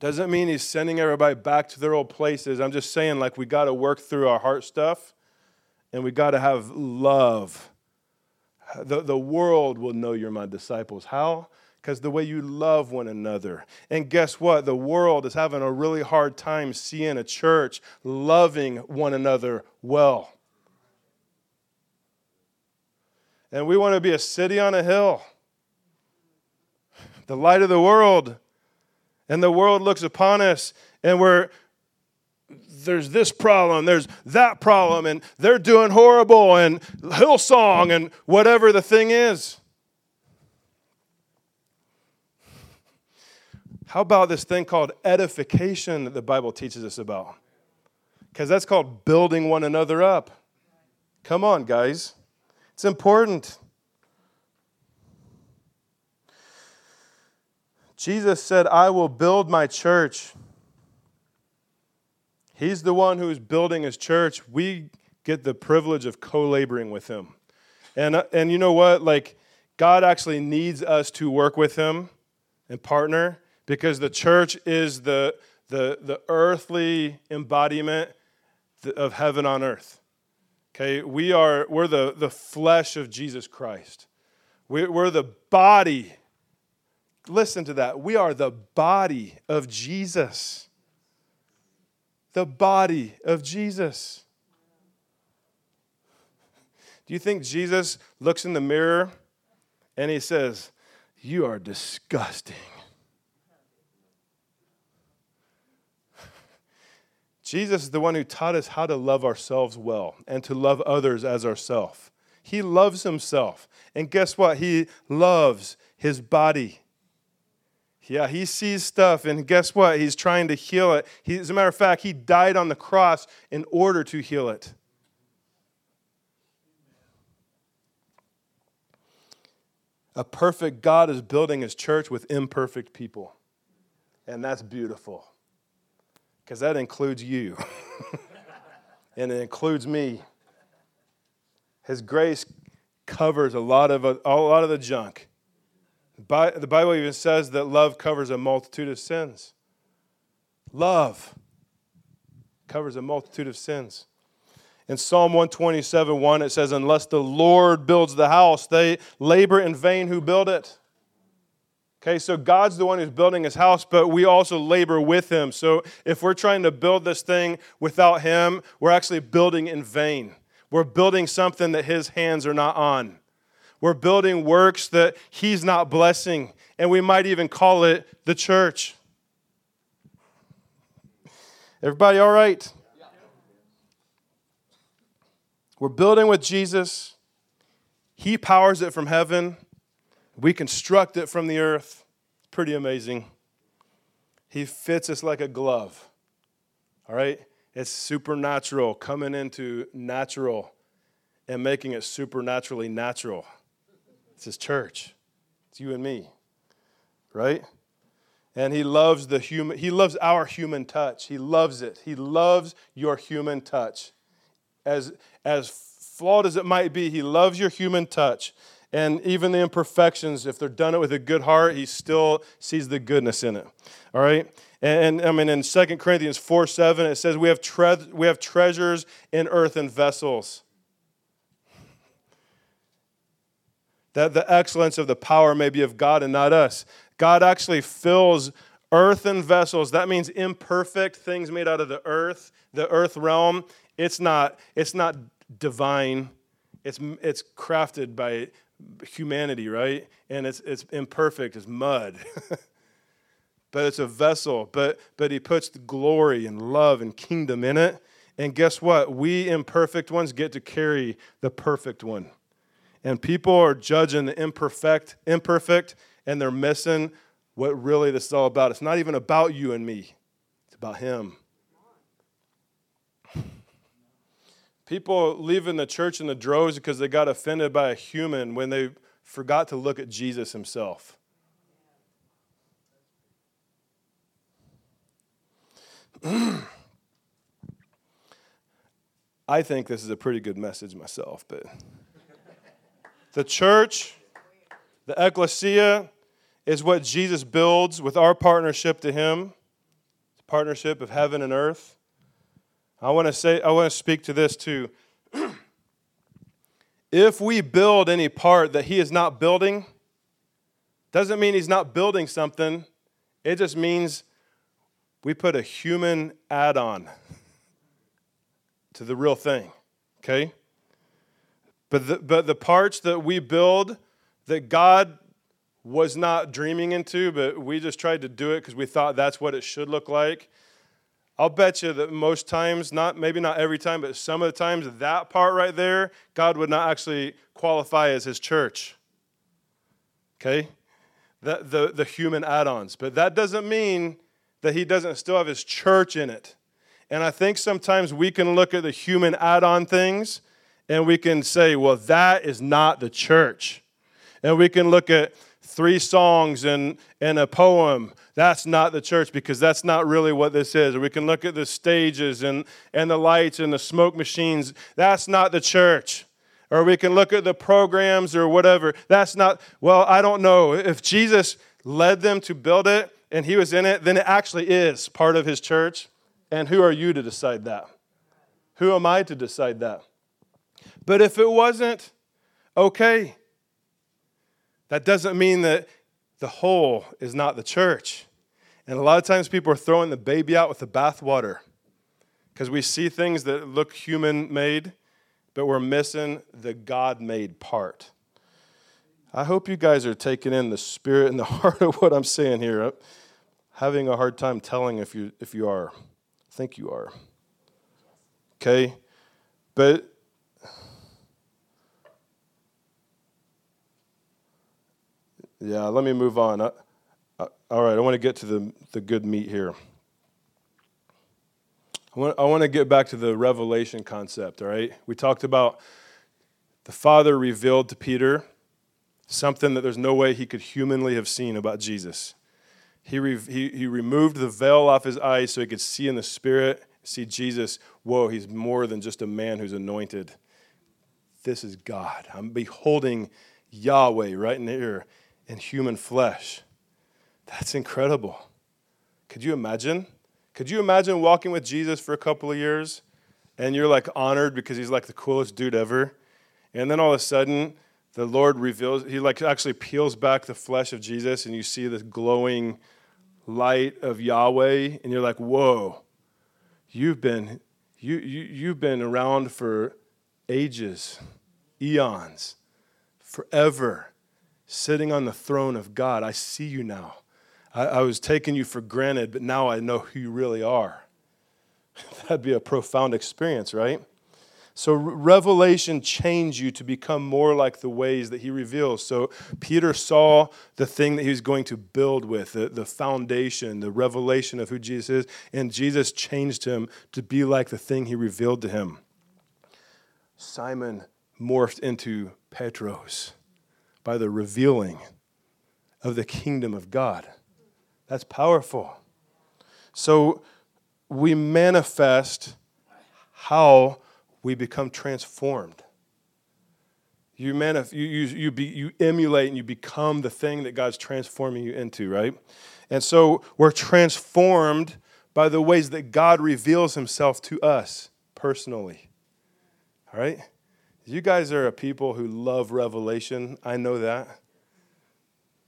Doesn't mean He's sending everybody back to their old places. I'm just saying, like, we got to work through our heart stuff, and we got to have love. The, the world will know you're my disciples. How? because the way you love one another. And guess what? The world is having a really hard time seeing a church loving one another well. And we want to be a city on a hill, the light of the world. And the world looks upon us, and we're there's this problem, there's that problem, and they're doing horrible, and Hillsong, and whatever the thing is. How about this thing called edification that the Bible teaches us about? Because that's called building one another up. Come on, guys. It's important. Jesus said, I will build my church. He's the one who's building his church. We get the privilege of co laboring with him. And, uh, and you know what? Like, God actually needs us to work with him and partner because the church is the, the, the earthly embodiment of heaven on earth. Okay, we are, we're the, the flesh of Jesus Christ. We're the body. Listen to that. We are the body of Jesus. The body of Jesus. Do you think Jesus looks in the mirror and he says, You are disgusting? Jesus is the one who taught us how to love ourselves well and to love others as ourselves. He loves himself. And guess what? He loves his body. Yeah, he sees stuff, and guess what? He's trying to heal it. He, as a matter of fact, he died on the cross in order to heal it. a perfect God is building his church with imperfect people. And that's beautiful because that includes you and it includes me. His grace covers a lot of, a, a lot of the junk. The Bible even says that love covers a multitude of sins. Love covers a multitude of sins. In Psalm 127 1, it says, Unless the Lord builds the house, they labor in vain who build it. Okay, so God's the one who's building his house, but we also labor with him. So if we're trying to build this thing without him, we're actually building in vain. We're building something that his hands are not on. We're building works that he's not blessing, and we might even call it the church. Everybody all right? We're building with Jesus. He powers it from heaven. We construct it from the earth. Pretty amazing. He fits us like a glove. All right? It's supernatural, coming into natural and making it supernaturally natural. It's his church. It's you and me. Right? And he loves the human he loves our human touch. He loves it. He loves your human touch. As as flawed as it might be, he loves your human touch. And even the imperfections, if they're done it with a good heart, he still sees the goodness in it. All right? And, and I mean, in 2 Corinthians 4 7, it says, we have, tre- we have treasures in earthen vessels. That the excellence of the power may be of God and not us. God actually fills earthen vessels. That means imperfect things made out of the earth, the earth realm. It's not, it's not divine. It's, it's crafted by humanity, right? And it's, it's imperfect, it's mud. but it's a vessel. But, but he puts the glory and love and kingdom in it. And guess what? We imperfect ones get to carry the perfect one. And people are judging the imperfect, imperfect, and they're missing what really this is all about. It's not even about you and me. It's about him. People leaving the church in the droves because they got offended by a human when they forgot to look at Jesus himself. I think this is a pretty good message myself, but the church, the ecclesia, is what Jesus builds with our partnership to Him. A partnership of heaven and earth. I want to say, I want to speak to this too. if we build any part that He is not building, doesn't mean He's not building something. It just means we put a human add on to the real thing, okay? But the, but the parts that we build that God was not dreaming into, but we just tried to do it because we thought that's what it should look like. I'll bet you that most times, not maybe not every time, but some of the times, that part right there, God would not actually qualify as his church. Okay? The, the, the human add ons. But that doesn't mean that he doesn't still have his church in it. And I think sometimes we can look at the human add on things and we can say, well, that is not the church. And we can look at three songs and, and a poem. That's not the church because that's not really what this is. Or we can look at the stages and, and the lights and the smoke machines. That's not the church. Or we can look at the programs or whatever. That's not, well, I don't know. If Jesus led them to build it and he was in it, then it actually is part of his church. And who are you to decide that? Who am I to decide that? But if it wasn't, okay. That doesn't mean that the whole is not the church. And a lot of times people are throwing the baby out with the bathwater because we see things that look human made, but we're missing the God made part. I hope you guys are taking in the spirit and the heart of what I'm saying here. I'm having a hard time telling if you, if you are. I think you are. Okay? But Yeah, let me move on. Uh, uh, all right, I want to get to the, the good meat here. I want, I want to get back to the revelation concept, all right? We talked about the Father revealed to Peter something that there's no way he could humanly have seen about Jesus. He, re- he, he removed the veil off his eyes so he could see in the spirit, see Jesus. Whoa, he's more than just a man who's anointed. This is God. I'm beholding Yahweh right in here in human flesh. That's incredible. Could you imagine? Could you imagine walking with Jesus for a couple of years and you're like honored because he's like the coolest dude ever? And then all of a sudden, the Lord reveals, he like actually peels back the flesh of Jesus and you see this glowing light of Yahweh and you're like, whoa, you've been, you, you, you've been around for ages, eons, forever, sitting on the throne of God. I see you now. I, I was taking you for granted, but now I know who you really are. That'd be a profound experience, right? So, revelation changed you to become more like the ways that he reveals. So, Peter saw the thing that he was going to build with, the, the foundation, the revelation of who Jesus is, and Jesus changed him to be like the thing he revealed to him. Simon morphed into Petros by the revealing of the kingdom of God. That's powerful. So we manifest how we become transformed. You, manif- you, you, you, be, you emulate and you become the thing that God's transforming you into, right? And so we're transformed by the ways that God reveals himself to us personally. All right? You guys are a people who love revelation. I know that.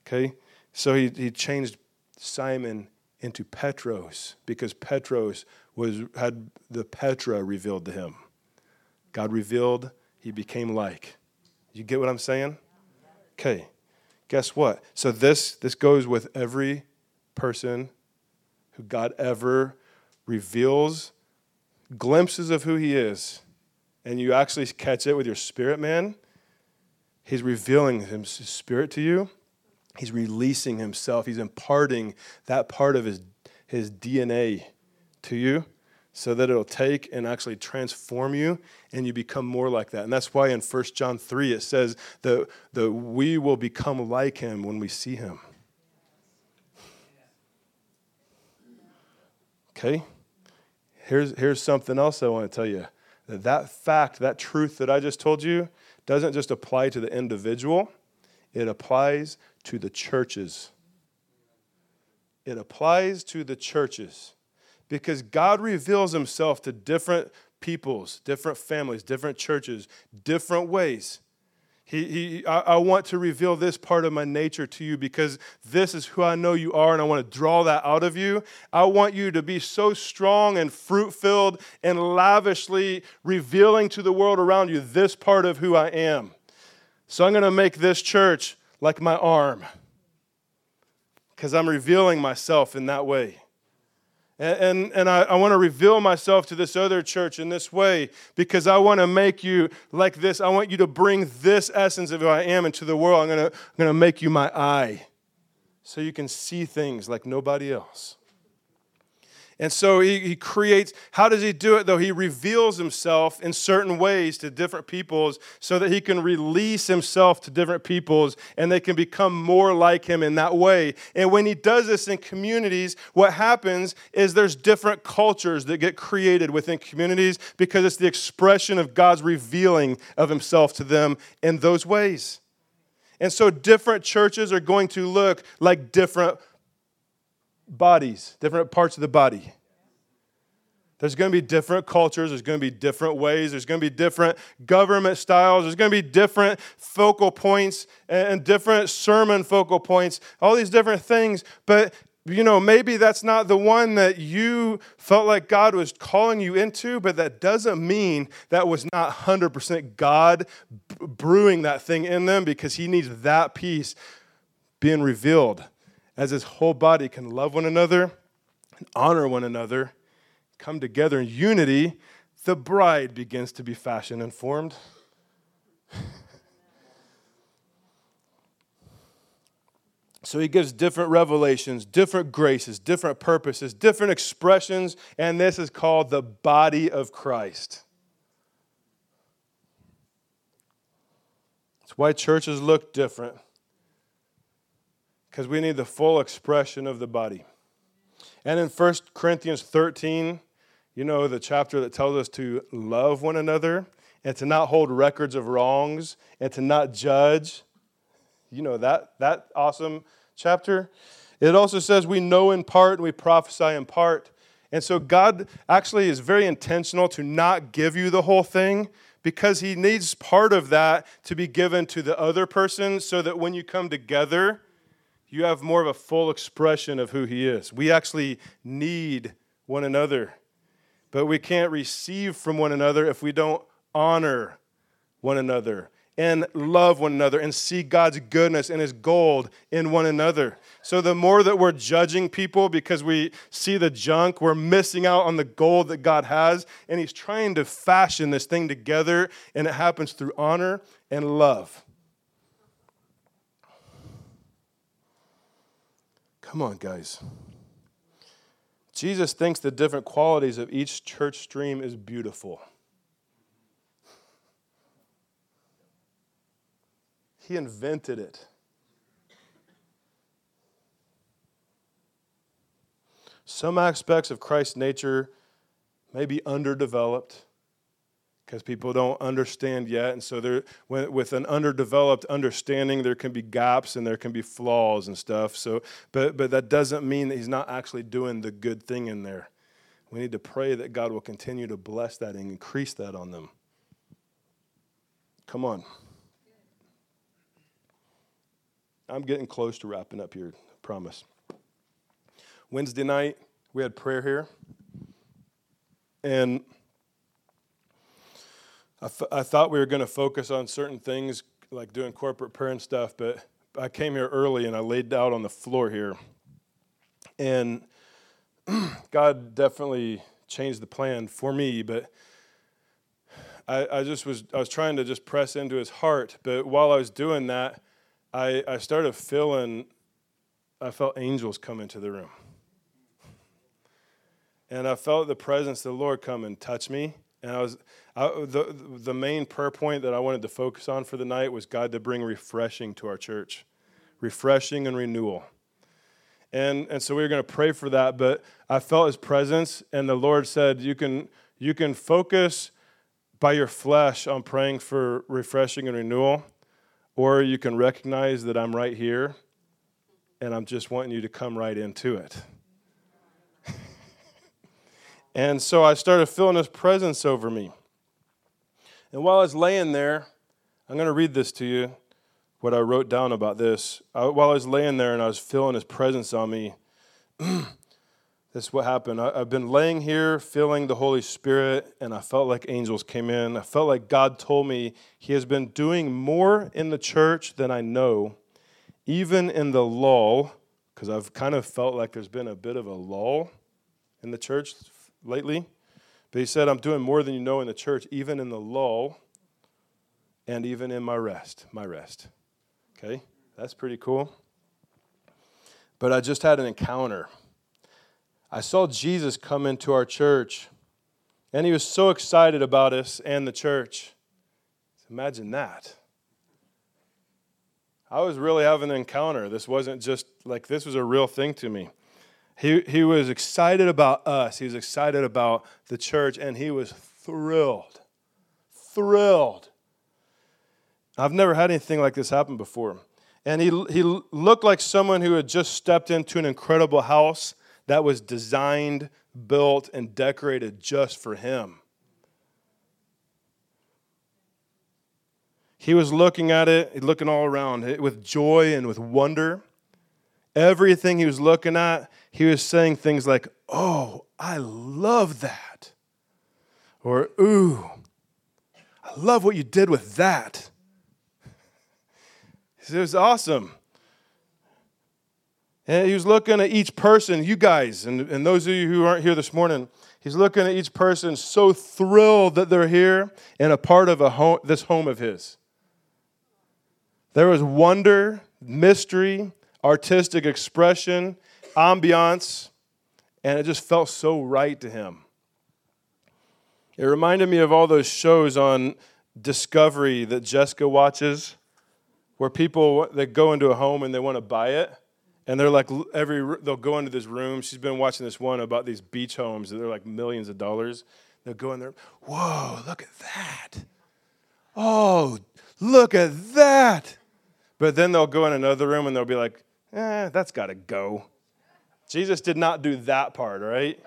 Okay? So he, he changed Simon into Petros because Petros was, had the Petra revealed to him. God revealed, he became like. You get what I'm saying? Okay. Guess what? So this this goes with every person who God ever reveals glimpses of who he is and you actually catch it with your spirit man. He's revealing his spirit to you He's releasing himself. He's imparting that part of his, his DNA to you so that it'll take and actually transform you and you become more like that. And that's why in 1 John 3 it says that, that we will become like him when we see him. Okay? Here's, here's something else I want to tell you. That, that fact, that truth that I just told you, doesn't just apply to the individual, it applies to the churches. It applies to the churches because God reveals himself to different peoples, different families, different churches, different ways. He, he, I, I want to reveal this part of my nature to you because this is who I know you are, and I want to draw that out of you. I want you to be so strong and fruit filled and lavishly revealing to the world around you this part of who I am. So I'm going to make this church like my arm because I'm revealing myself in that way. And, and, and I, I want to reveal myself to this other church in this way because I want to make you like this. I want you to bring this essence of who I am into the world. I'm going to, I'm going to make you my eye so you can see things like nobody else. And so he, he creates, how does he do it though? He reveals himself in certain ways to different peoples so that he can release himself to different peoples and they can become more like him in that way. And when he does this in communities, what happens is there's different cultures that get created within communities because it's the expression of God's revealing of himself to them in those ways. And so different churches are going to look like different bodies, different parts of the body. There's going to be different cultures. There's going to be different ways. There's going to be different government styles. There's going to be different focal points and different sermon focal points, all these different things. But, you know, maybe that's not the one that you felt like God was calling you into, but that doesn't mean that was not 100% God brewing that thing in them because He needs that piece being revealed as his whole body can love one another and honor one another, come together in unity, the bride begins to be fashioned and formed. So he gives different revelations, different graces, different purposes, different expressions, and this is called the body of Christ. That's why churches look different. Because we need the full expression of the body. And in 1 Corinthians 13, you know, the chapter that tells us to love one another and to not hold records of wrongs and to not judge. You know that, that awesome chapter? It also says we know in part and we prophesy in part. And so God actually is very intentional to not give you the whole thing because he needs part of that to be given to the other person so that when you come together, you have more of a full expression of who he is. We actually need one another, but we can't receive from one another if we don't honor one another and love one another and see God's goodness and his gold in one another. So the more that we're judging people because we see the junk, we're missing out on the gold that God has. And He's trying to fashion this thing together, and it happens through honor and love. Come on, guys. Jesus thinks the different qualities of each church stream is beautiful. He invented it. Some aspects of Christ's nature may be underdeveloped because people don't understand yet. And so, there, with an underdeveloped understanding, there can be gaps and there can be flaws and stuff. So, but, but that doesn't mean that he's not actually doing the good thing in there. We need to pray that God will continue to bless that and increase that on them. Come on. I'm getting close to wrapping up here, I promise. Wednesday night, we had prayer here. And I, thought we were going to focus on certain things, like doing corporate prayer and stuff, but I came here early and I laid out on the floor here. And God definitely changed the plan for me, but I, I just was I was trying to just press into his heart. But while I was doing that, I, I started feeling I felt angels come into the room. And I felt the presence of the Lord come and touch me. And I was I, the the main prayer point that I wanted to focus on for the night was God to bring refreshing to our church, refreshing and renewal. And and so we were going to pray for that, but I felt His presence, and the Lord said, "You can you can focus by your flesh on praying for refreshing and renewal, or you can recognize that I'm right here, and I'm just wanting you to come right into it." And so I started feeling His presence over me. And while I was laying there, I'm going to read this to you, what I wrote down about this. I, while I was laying there and I was feeling His presence on me, this is what happened. I, I've been laying here feeling the Holy Spirit, and I felt like angels came in. I felt like God told me He has been doing more in the church than I know, even in the lull, because I've kind of felt like there's been a bit of a lull in the church lately. But he said, I'm doing more than you know in the church, even in the lull and even in my rest, my rest. Okay, that's pretty cool. But I just had an encounter. I saw Jesus come into our church, and he was so excited about us and the church. Imagine that. I was really having an encounter. This wasn't just like this was a real thing to me. He, he was excited about us, he was excited about the church, and he was thrilled. Thrilled. I've never had anything like this happen before. And he, he looked like someone who had just stepped into an incredible house that was designed, built, and decorated just for him. He was looking at it, looking all around eh, with joy and with wonder. Everything he was looking at, he was saying things like, Oh, I love that. Or, Ooh, I love what you did with that. It was awesome. And he was looking at each person, you guys, and, and those of you who aren't here this morning, he's looking at each person so thrilled that they're here and a part of a home, this home of his. There was wonder, mystery, artistic expression, ambiance, and it just felt so right to him. It reminded me of all those shows on Discovery that Jessica watches, where people they go into a home and they want to buy it, And they're like every they'll go into this room. She's been watching this one about these beach homes. that They're like millions of dollars. They'll go in there. Whoa, look at that. Oh, look at that. But then they'll go in another room and they'll be like, eh, that's got to go. Jesus did not do that part, right?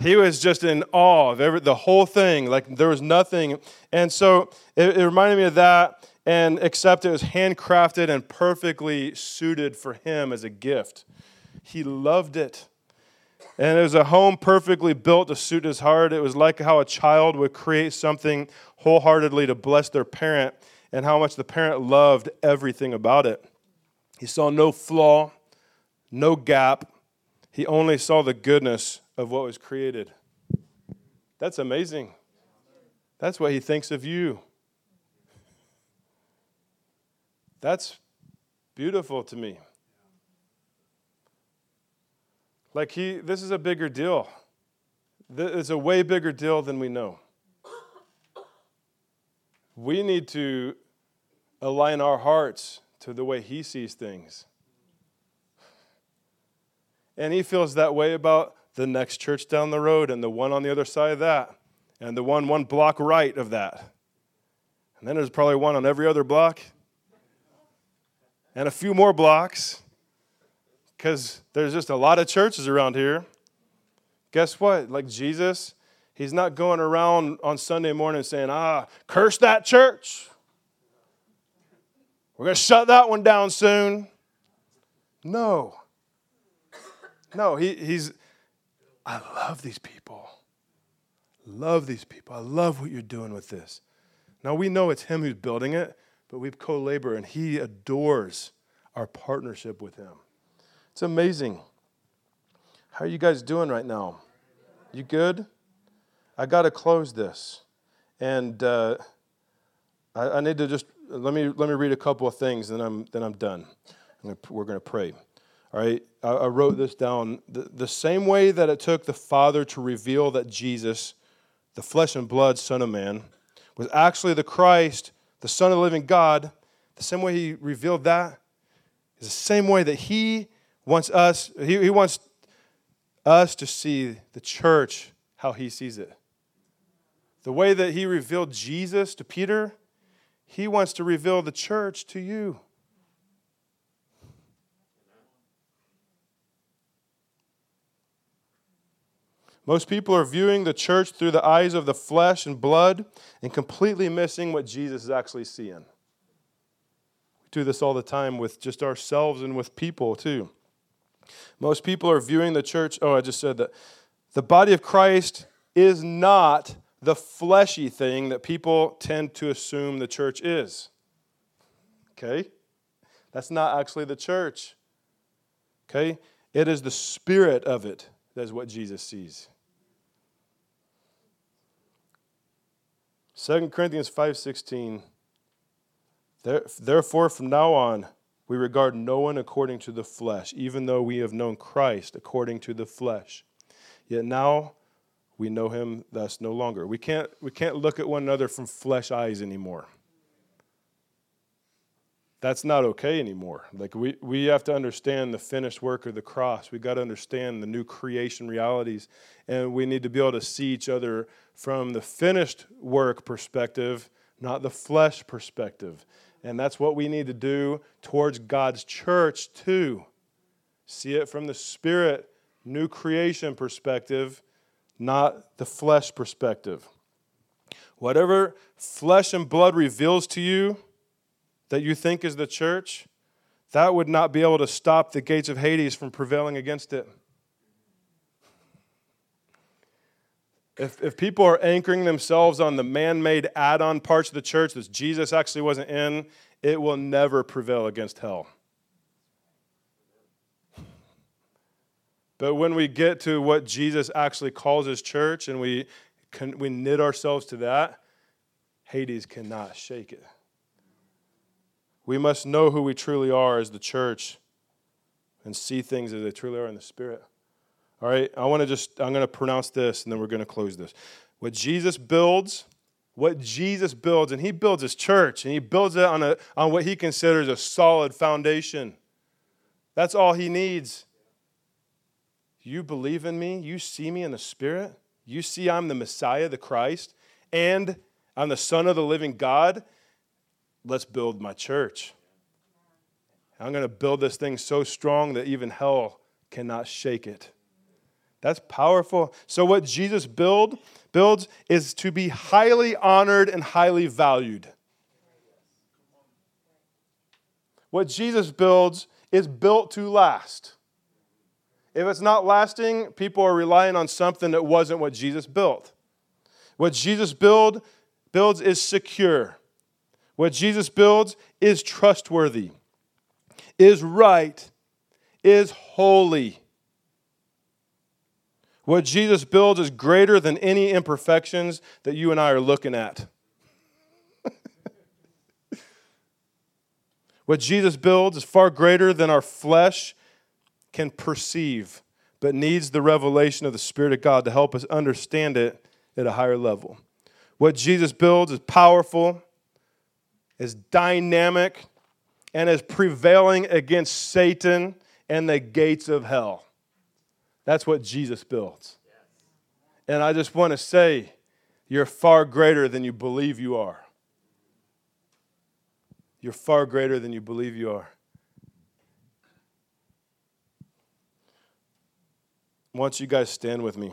He was just in awe of every, the whole thing. Like there was nothing. And so it, it reminded me of that. And except it was handcrafted and perfectly suited for him as a gift. He loved it. And it was a home perfectly built to suit his heart. It was like how a child would create something wholeheartedly to bless their parent and how much the parent loved everything about it. He saw no flaw, no gap. He only saw the goodness of what was created. That's amazing. That's what he thinks of you. That's beautiful to me. Like he this is a bigger deal. It's a way bigger deal than we know. We need to align our hearts to the way He sees things. And He feels that way about the next church down the road and the one on the other side of that and the one one block right of that. And then there's probably one on every other block and a few more blocks because there's just a lot of churches around here. Guess what? Like Jesus, he's not going around on Sunday morning saying, ah, curse that church. We're going to shut that one down soon. No. No, he, he's, I love these people. Love these people. I love what you're doing with this. Now we know it's him who's building it, but we've co labor and he adores our partnership with him. It's amazing. How are you guys doing right now? You good? I got to close this. And uh, I, I need to just let me let me read a couple of things, and then I'm then I'm done. I'm gonna, we're going to pray. All right, I, I wrote this down. The, the same way that it took the Father to reveal that Jesus, the flesh and blood Son of Man, was actually the Christ, the Son of the living God, the same way He revealed that is the same way that He wants us. He, he wants us to see the church how He sees it. The way that He revealed Jesus to Peter he wants to reveal the church to you. Most people are viewing the church through the eyes of the flesh and blood and completely missing what Jesus is actually seeing. We do this all the time with just ourselves and with people too. Most people are viewing the church, oh, I just said that. The body of Christ is not the fleshy thing that people tend to assume the church is. Okay? That's not actually the church. Okay? It is the spirit of it that is what Jesus sees. 2 Corinthians 5:16 Therefore from now on we regard no one according to the flesh even though we have known Christ according to the flesh. Yet now we know him thus no longer. We can't, we can't look at one another from flesh eyes anymore. That's not okay anymore. Like we, we have to understand the finished work of the cross. We've got to understand the new creation realities. And we need to be able to see each other from the finished work perspective, not the flesh perspective. And that's what we need to do towards God's church too. See it from the spirit, new creation perspective not the flesh perspective. Whatever flesh and blood reveals to you that you think is the church, that would not be able to stop the gates of Hades from prevailing against it. If, if people are anchoring themselves on the man made add on parts of the church that Jesus actually wasn't in, it will never prevail against hell. But when we get to what Jesus actually calls his church and we, can, we knit ourselves to that, Hades cannot shake it. We must know who we truly are as the church and see things as they truly are in the spirit. All right, I want to just, I'm going to pronounce this and then we're going to close this. What Jesus builds, what Jesus builds, and he builds his church and he builds it on, a, on what he considers a solid foundation. That's all he needs. You believe in me? You see me in the Spirit? You see I'm the Messiah, the Christ, and I'm the Son of the living God? Let's build my church. I'm going to build this thing so strong that even hell cannot shake it. That's powerful. So what Jesus build builds is to be highly honored and highly valued. What Jesus builds is built to last. If it's not lasting, people are relying on something that wasn't what Jesus built. What Jesus build, builds is secure. What Jesus builds is trustworthy, is right, is holy. What Jesus builds is greater than any imperfections that you and I are looking at. what Jesus builds is far greater than our flesh can perceive, but needs the revelation of the Spirit of God to help us understand it at a higher level. What Jesus builds is powerful, is dynamic, and is prevailing against Satan and the gates of hell. That's what Jesus builds. And I just want to say, you're far greater than you believe you are. You're far greater than you believe you are. Once you guys stand with me.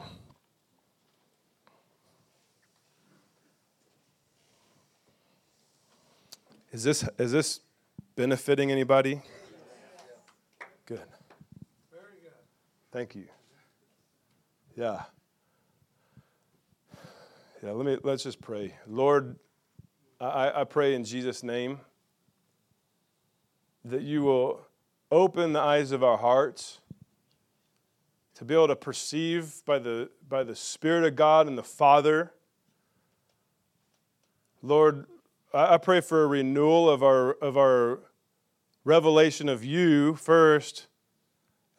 Is this, is this benefiting anybody? Good. Very good. Thank you. Yeah. Yeah, let me let's just pray. Lord, I, I pray in Jesus' name that you will open the eyes of our hearts to be able to perceive by the, by the Spirit of God and the Father. Lord, I pray for a renewal of our, of our revelation of you first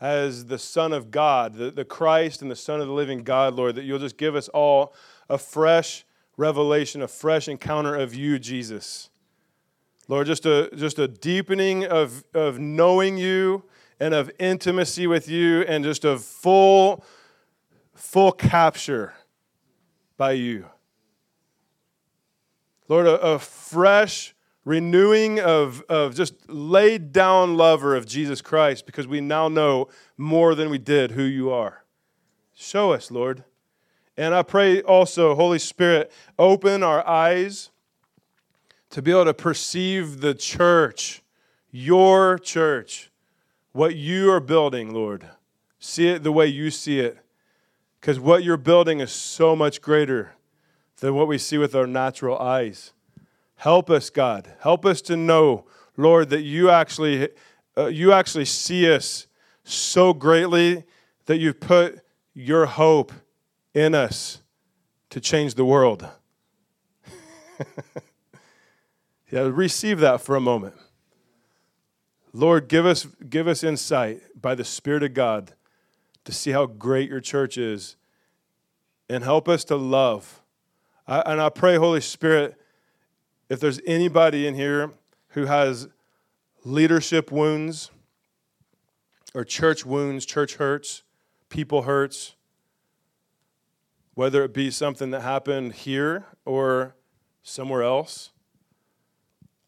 as the Son of God, the, the Christ and the Son of the living God, Lord, that you'll just give us all a fresh revelation, a fresh encounter of you, Jesus. Lord, just a, just a deepening of, of knowing you and of intimacy with you and just of full, full capture by you. Lord, a, a fresh renewing of, of just laid down lover of Jesus Christ because we now know more than we did who you are. Show us, Lord. And I pray also, Holy Spirit, open our eyes to be able to perceive the church, your church, what you are building, Lord. See it the way you see it. Because what you're building is so much greater than what we see with our natural eyes. Help us, God. Help us to know, Lord, that you actually, uh, you actually see us so greatly that you've put your hope in us to change the world. yeah, receive that for a moment. Lord, give us, give us insight by the Spirit of God to see how great your church is and help us to love. I, and I pray, Holy Spirit, if there's anybody in here who has leadership wounds or church wounds, church hurts, people hurts, whether it be something that happened here or somewhere else,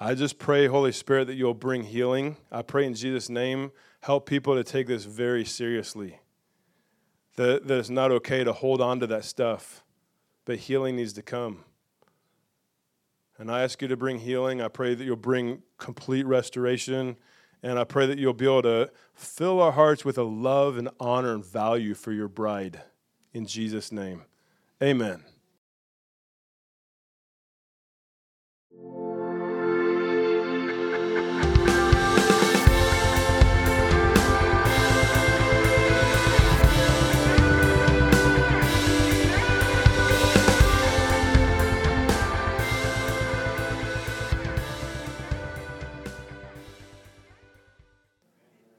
I just pray, Holy Spirit, that you'll bring healing. I pray in Jesus' name, help people to take this very seriously. That, that it's not okay to hold on to that stuff, but healing needs to come. And I ask you to bring healing. I pray that you'll bring complete restoration. And I pray that you'll be able to fill our hearts with a love and honor and value for your bride. In Jesus' name, amen.